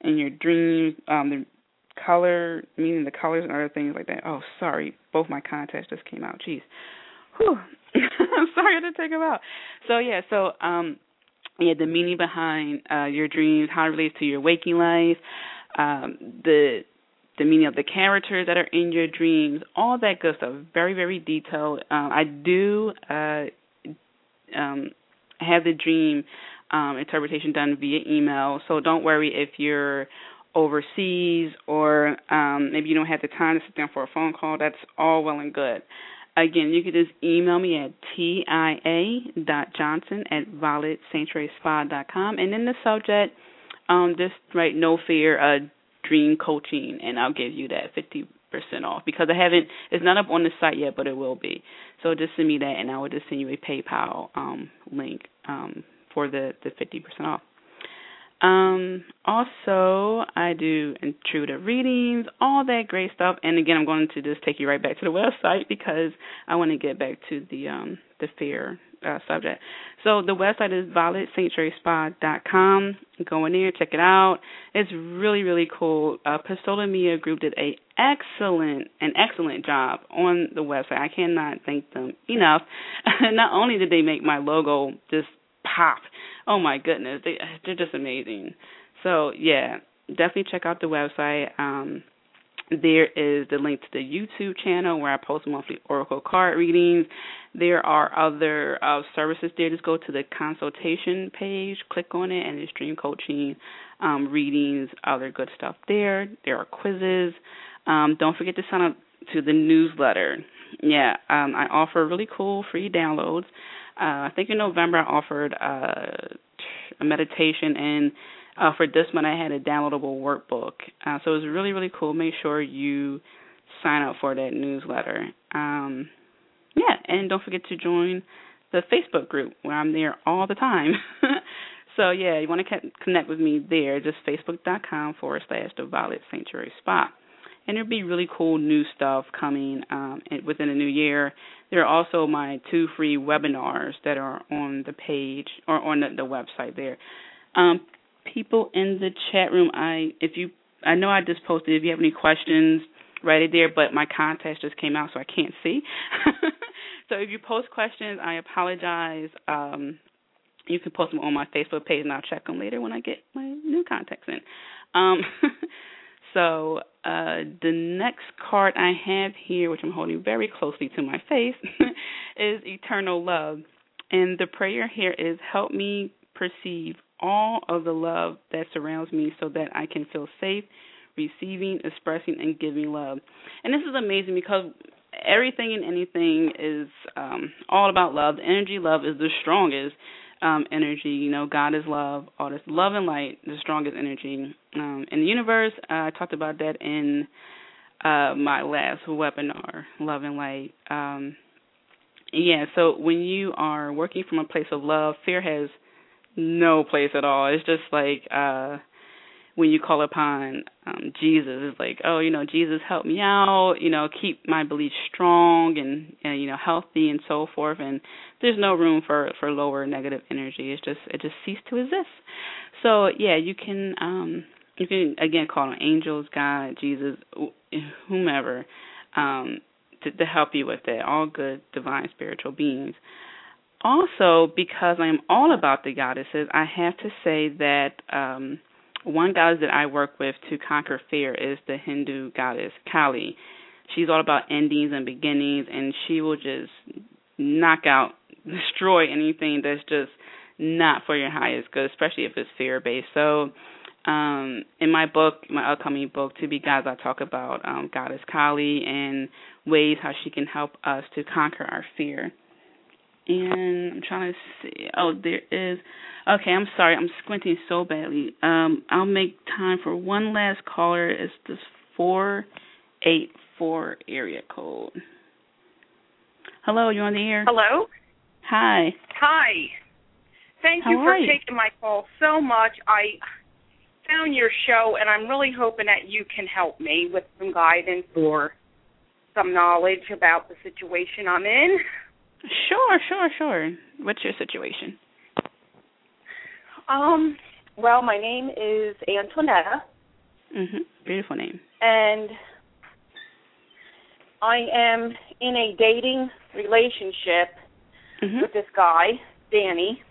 in your dreams, um, the color, meaning the colors and other things like that. Oh, sorry, both my contacts just came out. Jeez, I'm sorry to take them out. So yeah, so um, yeah, the meaning behind uh, your dreams, how it relates to your waking life, um, the the meaning of the characters that are in your dreams, all that good stuff. Very, very detailed. Um, I do uh, um, have the dream um, interpretation done via email, so don't worry if you're overseas or um, maybe you don't have the time to sit down for a phone call. That's all well and good. Again, you can just email me at tia.johnson at violetsanctuaryspa.com and in the subject, um, just write no fear, uh, Dream Coaching, and I'll give you that fifty percent off because I haven't. It's not up on the site yet, but it will be. So just send me that, and I will just send you a PayPal um, link um, for the the fifty percent off. Um, also, I do intruder readings, all that great stuff. And again, I'm going to just take you right back to the website because I want to get back to the um the fear uh, subject. So the website is violetsanctuaryspa.com. Go in there, check it out. It's really, really cool. Uh, Pistola Media Group did a excellent, an excellent job on the website. I cannot thank them enough. Not only did they make my logo just pop, oh my goodness, they they're just amazing. So yeah, definitely check out the website. Um, there is the link to the YouTube channel where I post monthly oracle card readings. There are other uh, services there. Just go to the consultation page, click on it, and there's dream coaching, um, readings, other good stuff there. There are quizzes. Um, don't forget to sign up to the newsletter. Yeah, um, I offer really cool free downloads. Uh, I think in November I offered uh, a meditation and uh, for this month, I had a downloadable workbook, uh, so it was really really cool. Make sure you sign up for that newsletter. Um, yeah, and don't forget to join the Facebook group where I'm there all the time. so yeah, you want to connect with me there? Just facebook.com forward slash the Violet Sanctuary Spa. And there'll be really cool new stuff coming um, within the new year. There are also my two free webinars that are on the page or on the, the website there. Um, people in the chat room. I if you I know I just posted. If you have any questions, write it there. But my contest just came out, so I can't see. so if you post questions, I apologize. Um, you can post them on my Facebook page, and I'll check them later when I get my new contacts in. Um, so uh, the next card I have here, which I'm holding very closely to my face, is Eternal Love. And the prayer here is help me perceive all of the love that surrounds me so that I can feel safe receiving, expressing, and giving love. And this is amazing because everything and anything is um, all about love. The energy love is the strongest um, energy. You know, God is love. All this love and light, the strongest energy um, in the universe. Uh, I talked about that in uh, my last webinar, Love and Light. Um, yeah, so when you are working from a place of love, fear has no place at all. It's just like uh when you call upon um Jesus it's like oh you know Jesus help me out you know keep my beliefs strong and, and you know healthy and so forth and there's no room for for lower negative energy. It's just it just ceased to exist. So yeah you can um you can again call on angels God Jesus whomever um to, to help you with it all good divine spiritual beings. Also because I'm all about the goddesses I have to say that um one goddess that I work with to conquer fear is the Hindu goddess Kali. She's all about endings and beginnings, and she will just knock out, destroy anything that's just not for your highest good, especially if it's fear based. So, um, in my book, my upcoming book, To Be Goddess, I talk about um, Goddess Kali and ways how she can help us to conquer our fear. And I'm trying to see. Oh, there is Okay, I'm sorry. I'm squinting so badly. Um, I'll make time for one last caller. It's this four eight four area code. Hello, you on the air? Hello. Hi. Hi. Thank How you for you? taking my call so much. I found your show, and I'm really hoping that you can help me with some guidance or some knowledge about the situation I'm in. Sure, sure, sure. What's your situation? Um, well, my name is Antoinetta, Mhm. Beautiful name. and I am in a dating relationship Mhm. with this guy, Danny,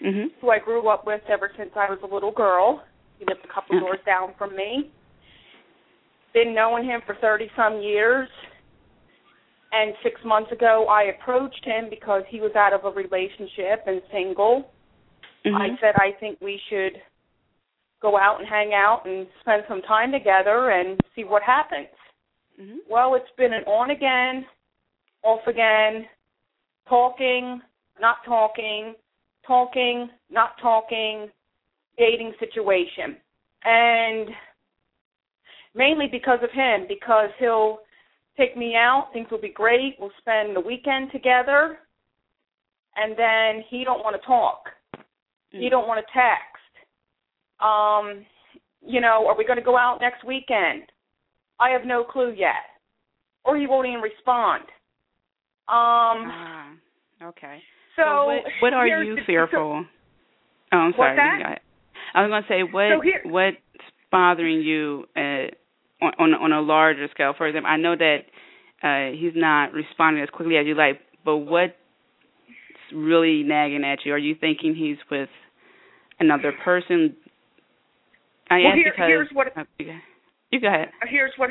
Mhm. who I grew up with ever since I was a little girl. He lived a couple Okay. doors down from me. Been knowing him for 30 some years. And six months ago, I approached him because he was out of a relationship and single. Mhm. I said, I think we should go out and hang out and spend some time together and see what happens. Mhm. Well, it's been an on again, off again, talking, not talking, talking, not talking, dating situation. And mainly because of him, because he'll take me out, things will be great, we'll spend the weekend together, and then he don't want to talk. He don't want to text. Um, you know, are we going to go out next weekend? I have no clue yet. Or he won't even respond. Um, Ah, okay. so what, what are you fearful? oh, I'm sorry. that? you got it. I was going to say what So here- what's bothering you uh, on, on on a larger scale. For example, I know that uh, he's not responding as quickly as you like, but what's really nagging at you? Are you thinking he's with another person? I Well, here- because here's what- uh, you go- you go ahead. here's what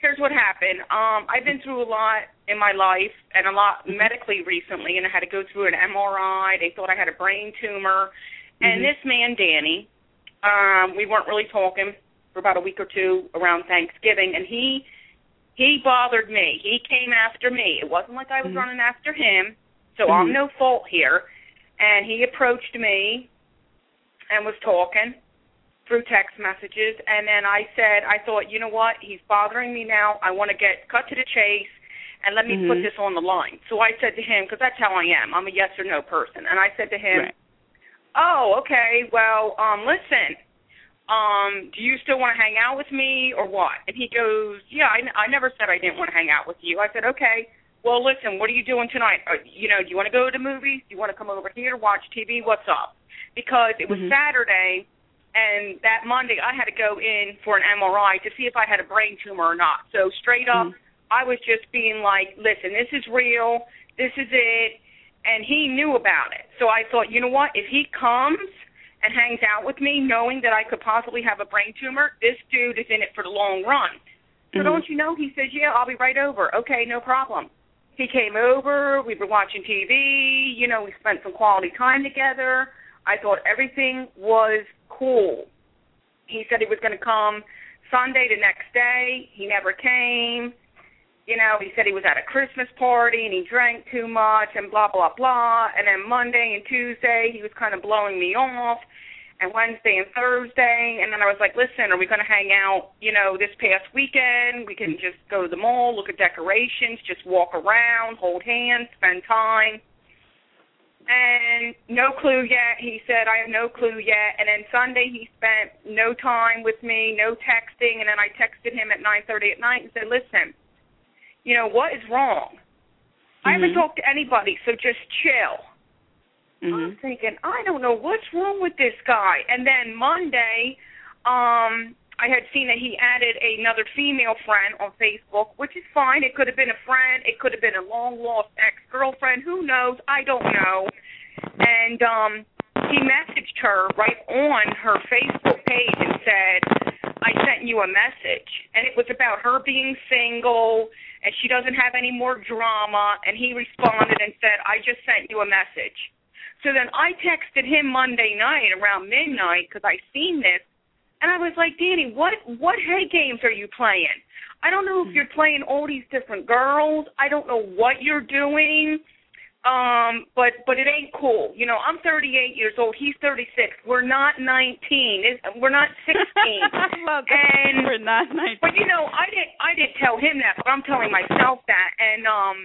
here's what happened. Um, I've been through a lot in my life and a lot Mhm. medically recently, and I had to go through an MRI. They thought I had a brain tumor, and Mhm. this man Danny, um, we weren't really talking for about a week or two around Thanksgiving, and he he bothered me. He came after me. It wasn't like I was Mhm. running after him, so Mhm. I'm no fault here. And he approached me and was talking through text messages and then I said I thought, you know what, he's bothering me now. I want to get cut to the chase and let me put Mhm. this on the line. So I said to him because that's how I am. I'm a yes or no person. And I said to him, Right. "Oh, okay. Well, um listen, um do you still want to hang out with me or what?" And he goes, "Yeah, I, I never said I didn't want to hang out with you." I said, "Okay. Well, listen, what are you doing tonight? Uh, you know, do you want to go to the movies? Do you want to come over here watch TV? What's up?" Because it was Mhm. Saturday and that Monday I had to go in for an MRI to see if I had a brain tumor or not. So straight up, Mhm. I was just being like, "Listen, this is real. This is it." And he knew about it. So I thought, you know what? If he comes and hangs out with me knowing that I could possibly have a brain tumor, this dude is in it for the long run. So Mhm. don't you know? He says, "Yeah, I'll be right over." Okay, no problem. He came over. We were watching TV. You know, we spent some quality time together. I thought everything was cool. He said he was going to come Sunday the next day. He never came. You know, he said he was at a Christmas party and he drank too much and blah blah blah. And then Monday and Tuesday he was kind of blowing me off. And Wednesday and Thursday, and then I was like, "Listen, are we going to hang out? You know, this past weekend, we can just go to the mall, look at decorations, just walk around, hold hands, spend time." and no clue yet. He said, I have no clue yet. And then Sunday he spent no time with me, no texting. And then I texted him at 9:30 at night and said, Listen, you know what is wrong? Mm-hmm. I haven't mm-hmm. talked to anybody, so just chill. Mm-hmm. I'm thinking, I don't know what's wrong with this guy. And then Monday, um, I had seen that he added another female friend on Facebook, which is fine. It could have been a friend. It could have been a long lost ex girlfriend. Who knows? I don't know. And um, he messaged her right on her Facebook page and said, I sent you a message. And it was about her being single and she doesn't have any more drama. And he responded and said, I just sent you a message. So then I texted him Monday night around midnight because I seen this and I was like, Danny, what what head games are you playing? I don't know if hmm. you're playing all these different girls. I don't know what you're doing. Um, but but it ain't cool. You know, I'm 38 years old. He's 36. We're not 19. It's, we're not 16. well, and we're not 19. But you know, I didn't I didn't tell him that, but I'm telling myself that. And um,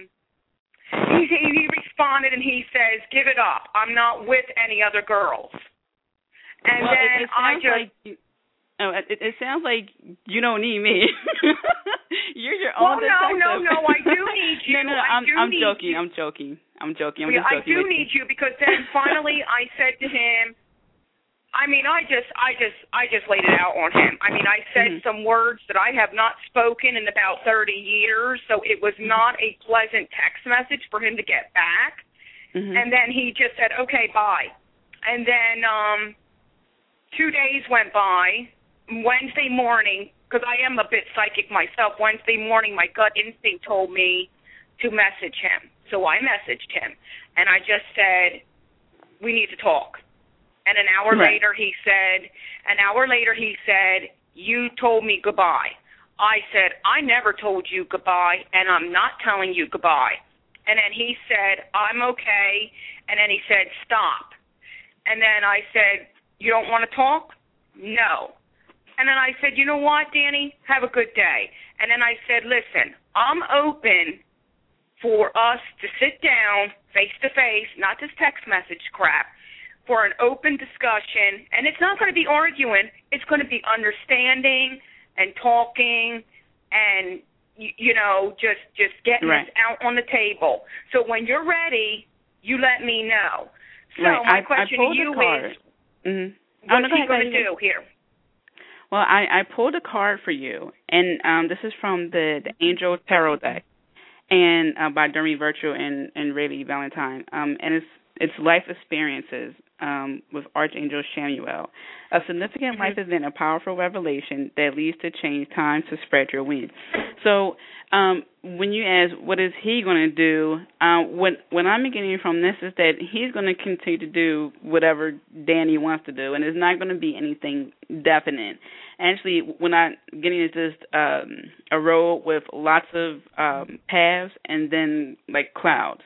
he he responded and he says, "Give it up. I'm not with any other girls." And well, then it, it I just. Like you- Oh, it, it sounds like you don't need me. You're your well, own detective. no, no, no. I do need you. no, no, no. I'm, I'm joking. You. I'm joking. I'm joking. I'm just joking. I do need you. you because then finally I said to him, I mean, I just, I just, I just laid it out on him. I mean, I said mm-hmm. some words that I have not spoken in about 30 years, so it was mm-hmm. not a pleasant text message for him to get back. Mm-hmm. And then he just said, "Okay, bye." And then um two days went by. Wednesday morning, because I am a bit psychic myself, Wednesday morning my gut instinct told me to message him. So I messaged him and I just said, We need to talk. And an hour right. later he said an hour later he said, You told me goodbye. I said, I never told you goodbye and I'm not telling you goodbye. And then he said, I'm okay and then he said, Stop. And then I said, You don't want to talk? No. And then I said, you know what, Danny? Have a good day. And then I said, listen, I'm open for us to sit down face to face, not this text message crap, for an open discussion. And it's not going to be arguing, it's going to be understanding and talking and you, know just just getting right. this out on the table. So when you're ready, you let me know. So right. my question I, I to you is, mm-hmm. what's oh, no, he going to do here? Well, I, I pulled a card for you, and um, this is from the, the Angel Tarot deck, and uh, by Doreen Virtue and and Radleigh Valentine, um, and it's it's life experiences um, with Archangel Chamuel. A significant mm-hmm. life event, a powerful revelation that leads to change. Time to spread your wings. So, um, when you ask what is he going to do, uh, what what I'm getting from this is that he's going to continue to do whatever Danny wants to do, and it's not going to be anything definite. Actually, when I'm getting is just um, a road with lots of um, paths and then like clouds.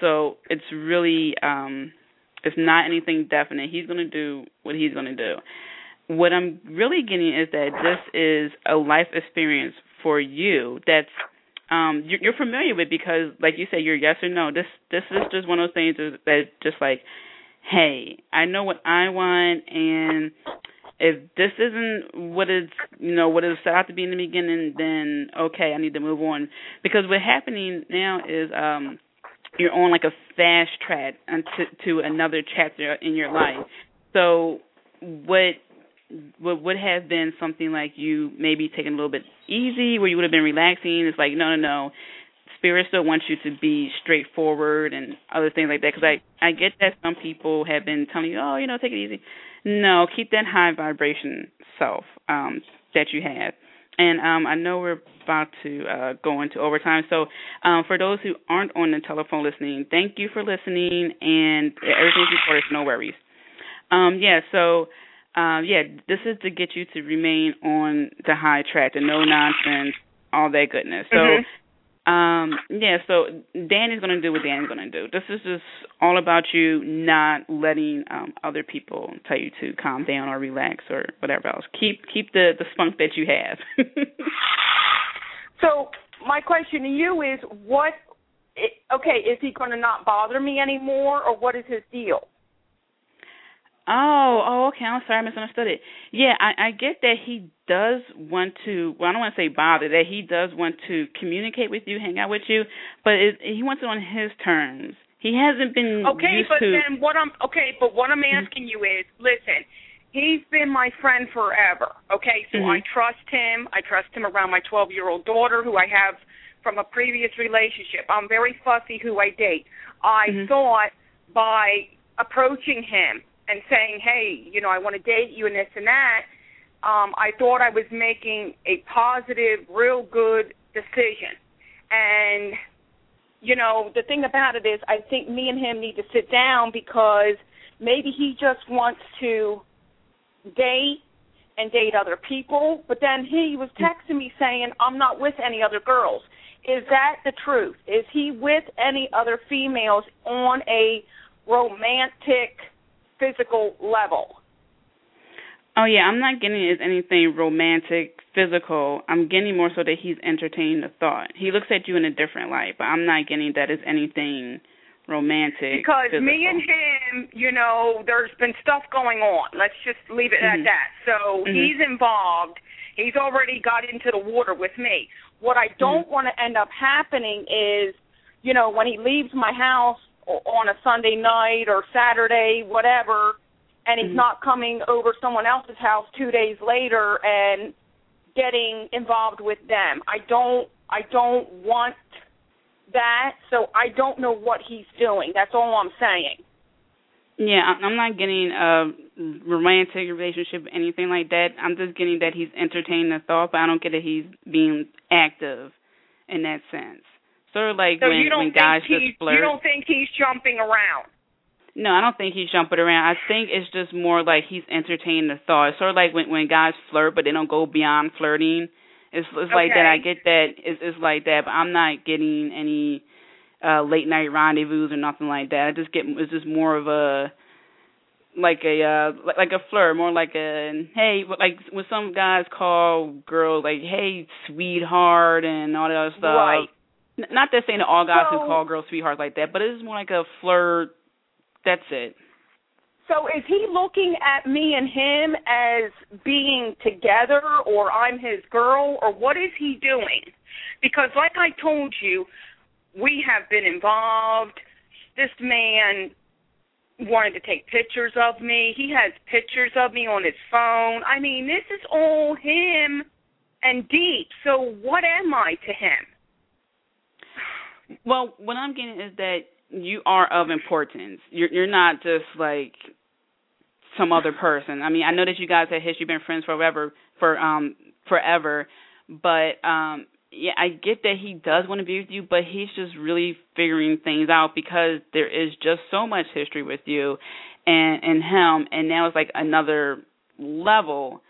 So it's really um, it's not anything definite. He's to do what he's to do. What I'm really getting is that this is a life experience for you that's um you're, you're familiar with because like you said you're yes or no this this is just one of those things that just like hey i know what i want and if this isn't what is you know what set out to be in the beginning then okay i need to move on because what's happening now is um you're on like a fast track to, to another chapter in your life. So what what would have been something like you maybe taking a little bit easy, where you would have been relaxing, it's like no, no, no. Spirit still wants you to be straightforward and other things like that. Because I I get that some people have been telling you, oh, you know, take it easy. No, keep that high vibration self um, that you have. And um, I know we're about to uh, go into overtime. So, um, for those who aren't on the telephone listening, thank you for listening, and everything's recorded, no worries. Um, yeah, so uh, yeah, this is to get you to remain on the high track, the no nonsense, all that goodness. So. Mm-hmm. Um, yeah, so Danny's gonna do what Danny's gonna do. This is just all about you not letting um other people tell you to calm down or relax or whatever else. Keep keep the the spunk that you have. so my question to you is what okay, is he going to not bother me anymore, or what is his deal? Oh, oh, okay. I'm sorry, I misunderstood it. Yeah, I, I get that he does want to. Well, I don't want to say bother. That he does want to communicate with you, hang out with you, but it, he wants it on his terms. He hasn't been okay. But to, then what I'm okay, but what I'm asking you is, listen. He's been my friend forever. Okay, so Mhm. I trust him. I trust him around my 12 year old daughter, who I have from a previous relationship. I'm very fussy who I date. I Mhm. thought by approaching him and saying, "Hey, you know, I want to date you and this and that," um, I thought I was making a positive, real good decision. And you know, the thing about it is, I think me and him need to sit down because maybe he just wants to date and date other people, but then he was texting me saying, "I'm not with any other girls." Is that the truth? Is he with any other females on a romantic, physical level? Oh yeah, I'm not getting it as anything romantic, physical. I'm getting more so that he's entertaining the thought. He looks at you in a different light, but I'm not getting that as anything romantic. Because physical. me and him, you know, there's been stuff going on. Let's just leave it Mhm. at that. So Mhm. he's involved. He's already got into the water with me. What I don't want to end up happening is, you know, when he leaves my house on a Sunday night or Saturday, whatever, and he's Mhm. not coming over someone else's house two days later and getting involved with them. I don't I don't want that, so I don't know what he's doing. That's all I'm saying. Yeah, I'm not getting a romantic relationship, anything like that. I'm just getting that he's entertaining the thought, but I don't get that he's being active in that sense. Sort of like So when you don't when guys just flirt. you don't think he's jumping around. No, I don't think he's jumping around. I think it's just more like he's entertaining the thought. It's sort of like when when guys flirt, but they don't go beyond flirting. It's it's like that. I get that. It's it's like that, but I'm not getting any uh late night rendezvous or nothing like that. I just get it's just more of a like a uh like, like a flirt, more like a hey, like when some guys call girls like hey sweetheart and all that other stuff. Right. Not that saying that all guys So- can call girls sweethearts like that, but it's more like a flirt. That's it. So is he looking at me and him as being together or I'm his girl or what is he doing? Because like I told you, we have been involved. This man wanted to take pictures of me. He has pictures of me on his phone. I mean, this is all him and deep. So what am I to him? Well, what I'm getting is that you are of importance. You're you're not just like some other person. I mean, I know that you guys have history, been friends forever, for um forever, but um yeah, I get that he does want to be with you, but he's just really figuring things out because there is just so much history with you and and him, and now it's like another level.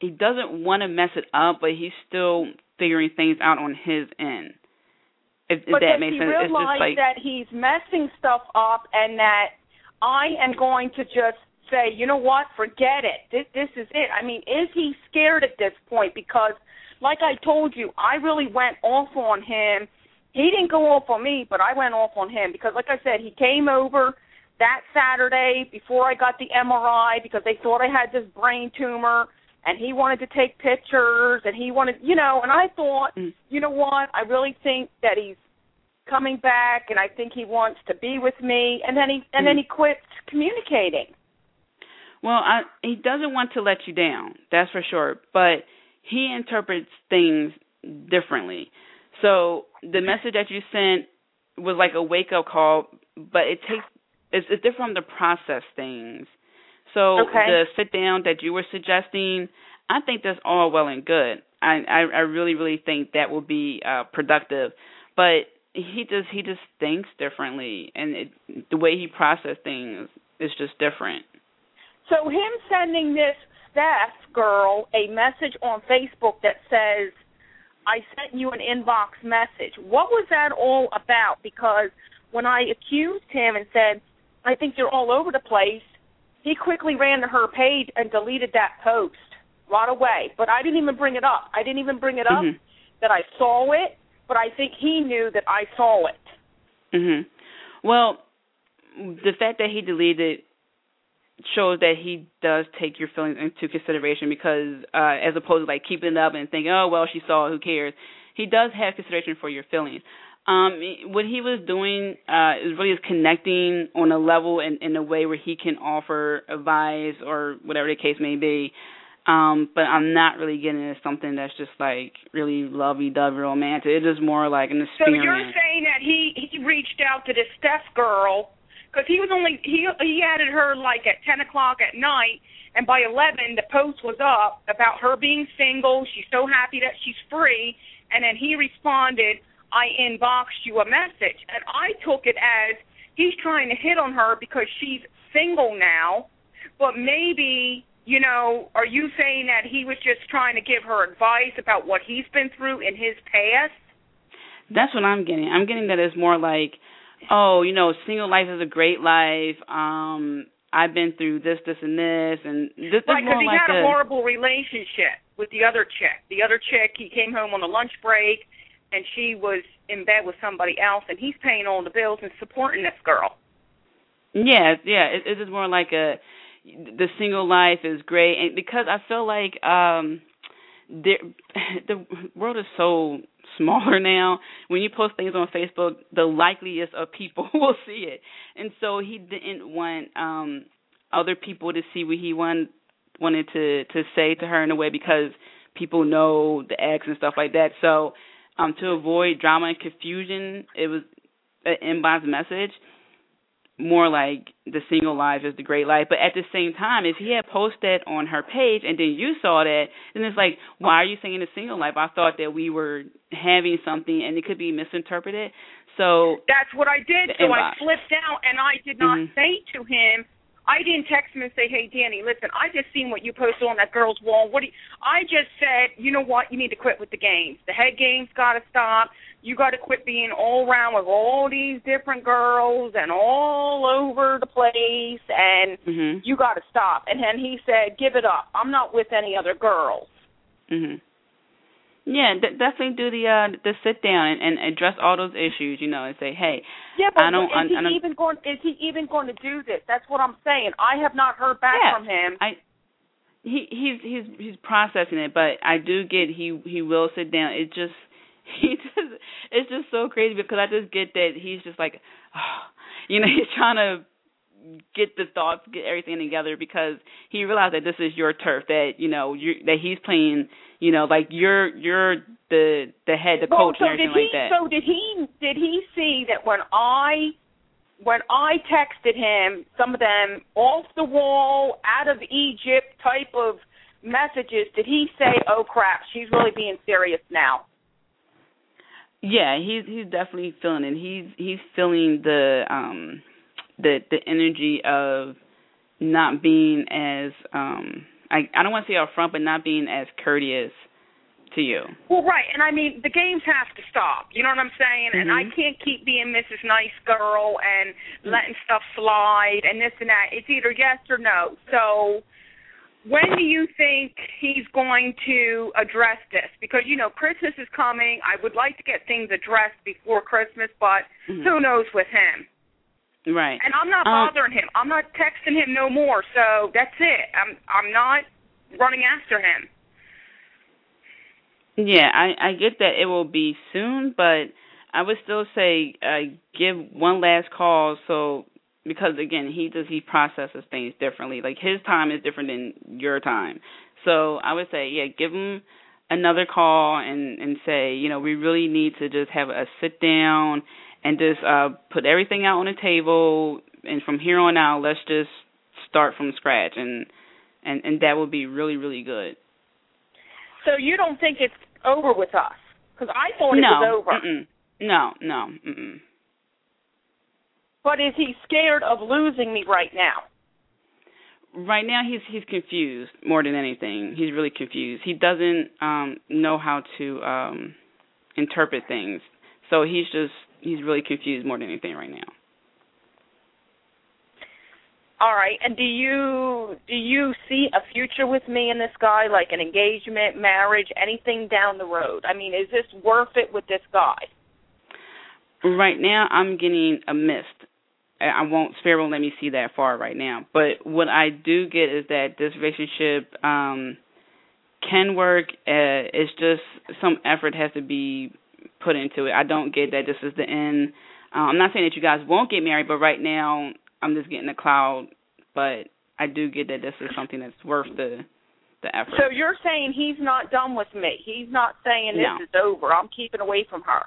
He doesn't want to mess it up, but he's still figuring things out on his end. If, if but that makes he sense, it's realize just like that he's messing stuff up and that I am going to just say, you know what, forget it. This this is it. I mean, is he scared at this point? Because, like I told you, I really went off on him. He didn't go off on me, but I went off on him because, like I said, he came over that Saturday before I got the MRI because they thought I had this brain tumor. And he wanted to take pictures, and he wanted, you know, and I thought, Mm. you know what? I really think that he's coming back, and I think he wants to be with me. And then he and then Mhm. he quits communicating. Well, I, he doesn't want to let you down, that's for sure. But he interprets things differently. So the message that you sent was like a wake up call, but it takes it's, it's different to process things. So Okay. the sit down that you were suggesting, I think that's all well and good. I I, I really really think that will be uh, productive, but he just he just thinks differently, and it, the way he processes things is just different. So him sending this Steph girl a message on Facebook that says, "I sent you an inbox message." What was that all about? Because when I accused him and said, "I think you're all over the place," he quickly ran to her page and deleted that post right away. But I didn't even bring it up. I didn't even bring it up Mhm. that I saw it, but I think he knew that I saw it. Mhm. Well, the fact that he deleted shows that he does take your feelings into consideration because uh as opposed to like keeping it up and thinking, "Oh, well, she saw, it, who cares?" He does have consideration for your feelings. Um what he was doing uh is really is connecting on a level and in, in a way where he can offer advice or whatever the case may be. Um, but I'm not really getting it something that's just like really lovey dovey romantic. It is just more like an experience. So you're saying that he he reached out to this Steph girl because he was only he he added her like at ten o'clock at night, and by eleven the post was up about her being single. She's so happy that she's free, and then he responded, "I inboxed you a message," and I took it as he's trying to hit on her because she's single now, but maybe you know, are you saying that he was just trying to give her advice about what he's been through in his past? That's what I'm getting. I'm getting that it's more like, oh, you know, single life is a great life. Um, I've been through this, this, and this, and this right, more he like had a, a horrible relationship with the other chick. The other chick, he came home on a lunch break, and she was in bed with somebody else, and he's paying all the bills and supporting this girl. Yeah, yeah. It, it's more like a the single life is great, and because I feel like um, there, the world is so smaller now. When you post things on Facebook, the likeliest of people will see it, and so he didn't want um other people to see what he wanted wanted to to say to her in a way because people know the ex and stuff like that. So um to avoid drama and confusion, it was an inbox message more like the single life is the great life. But at the same time, if he had posted on her page and then you saw that, then it's like, why are you saying the single life? I thought that we were having something and it could be misinterpreted. So that's what I did. So I flipped out and I did not mm-hmm. say to him, I didn't text him and say, "Hey, Danny, listen, I just seen what you posted on that girl's wall. What do you, I just said, you know what? You need to quit with the games. The head games got to stop. You got to quit being all around with all these different girls and all over the place, and mm-hmm. you got to stop." And then he said, "Give it up. I'm not with any other girls." Mhm. Yeah, d- definitely do the uh the sit down and, and address all those issues, you know, and say, "Hey, yeah, but I don't, is he I don't, even going? Is he even going to do this? That's what I'm saying. I have not heard back yeah, from him. I he he's he's he's processing it, but I do get he he will sit down. It just he just it's just so crazy because I just get that he's just like, oh, you know, he's trying to get the thoughts, get everything together because he realized that this is your turf, that you know you that he's playing you know, like you're you're the the head, the well, coach, so and everything did he, like that. So did he did he see that when I when I texted him some of them off the wall, out of Egypt type of messages, did he say, "Oh crap, she's really being serious now"? Yeah, he's he's definitely feeling it. He's he's feeling the um the the energy of not being as um I I don't want to say upfront, but not being as courteous to you. Well, right, and I mean the games have to stop. You know what I'm saying? Mm-hmm. And I can't keep being Mrs. Nice Girl and letting stuff slide and this and that. It's either yes or no. So when do you think he's going to address this? Because you know Christmas is coming. I would like to get things addressed before Christmas, but mm-hmm. who knows with him? Right. And I'm not um, bothering him. I'm not texting him no more. So that's it. I'm I'm not running after him. Yeah, I I get that it will be soon, but I would still say uh give one last call so because again, he does he processes things differently. Like his time is different than your time. So I would say, yeah, give him another call and and say, you know, we really need to just have a sit down and just uh put everything out on the table and from here on out let's just start from scratch and and and that would be really really good. So you don't think it's over with us? Because i thought it was over. Mm-mm. no no mm-mm. but is he scared of losing me right now? Right now he's he's confused more than anything. He's really confused. He doesn't um know how to um interpret things. So he's just he's really confused more than anything right now. All right. And do you do you see a future with me and this guy, like an engagement, marriage, anything down the road? I mean, is this worth it with this guy? Right now, I'm getting a mist. I won't Spirit won't let me see that far right now. But what I do get is that this relationship um can work. Uh, it's just some effort has to be put into it. I don't get that this is the end. Uh, I'm not saying that you guys won't get married, but right now I'm just getting the cloud. But I do get that this is something that's worth the the effort. So you're saying he's not done with me. He's not saying this no. is over. I'm keeping away from her.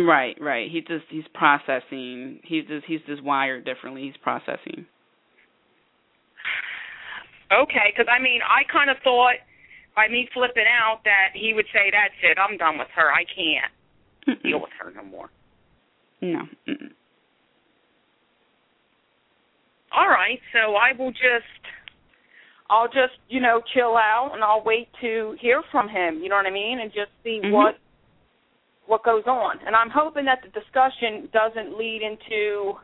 Right, right. He just he's processing. He's just he's just wired differently. He's processing. Okay, because I mean, I kind of thought by me flipping out that he would say, "That's it. I'm done with her. I can't Mm-mm. deal with her no more." No. Mm-mm. All right, so I will just I'll just, you know, chill out and I'll wait to hear from him, you know what I mean, and just see mm-hmm. what what goes on. And I'm hoping that the discussion doesn't lead into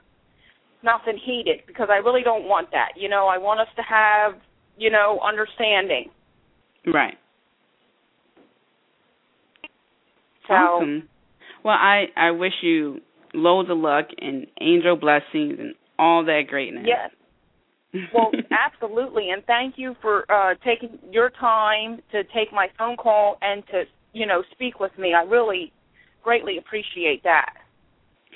nothing heated because I really don't want that. You know, I want us to have, you know, understanding. Right. So, awesome. Well, I I wish you loads of luck and angel blessings and all that greatness. Yes. well, absolutely, and thank you for uh taking your time to take my phone call and to, you know, speak with me. I really greatly appreciate that.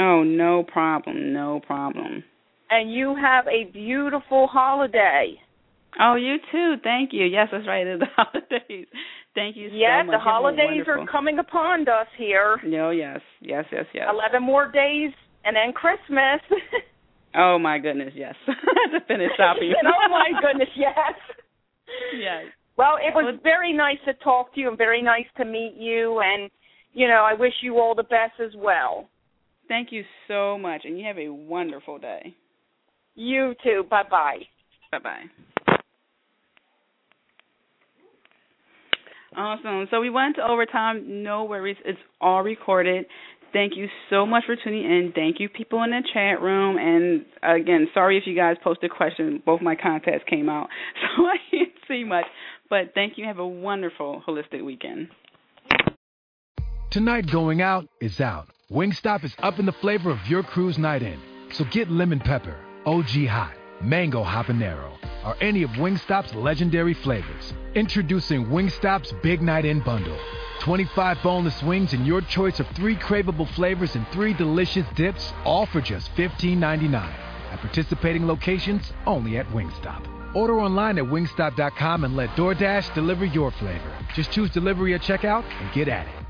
Oh, no problem. No problem. And you have a beautiful holiday. Oh, you too. Thank you. Yes, that's right. It's the holidays. Thank you yes, so much. the holidays are coming upon us here. No, yes. Yes, yes, yes. 11 more days and then Christmas. oh, my goodness, yes. to finish shopping. oh, my goodness, yes. Yes. Well, it was very nice to talk to you and very nice to meet you. And, you know, I wish you all the best as well. Thank you so much. And you have a wonderful day. You too. Bye bye. Bye bye. Awesome. So we went to overtime. No worries. It's all recorded. Thank you so much for tuning in. Thank you, people in the chat room. And again, sorry if you guys posted questions. Both my contacts came out, so I can't see much. But thank you. Have a wonderful holistic weekend. Tonight, going out is out. Wingstop is up in the flavor of your cruise night in. So get lemon pepper, OG hot, mango habanero or any of Wingstop's legendary flavors. Introducing Wingstop's Big Night In Bundle. 25 boneless wings and your choice of three craveable flavors and three delicious dips, all for just $15.99. At participating locations, only at Wingstop. Order online at wingstop.com and let DoorDash deliver your flavor. Just choose delivery at checkout and get at it.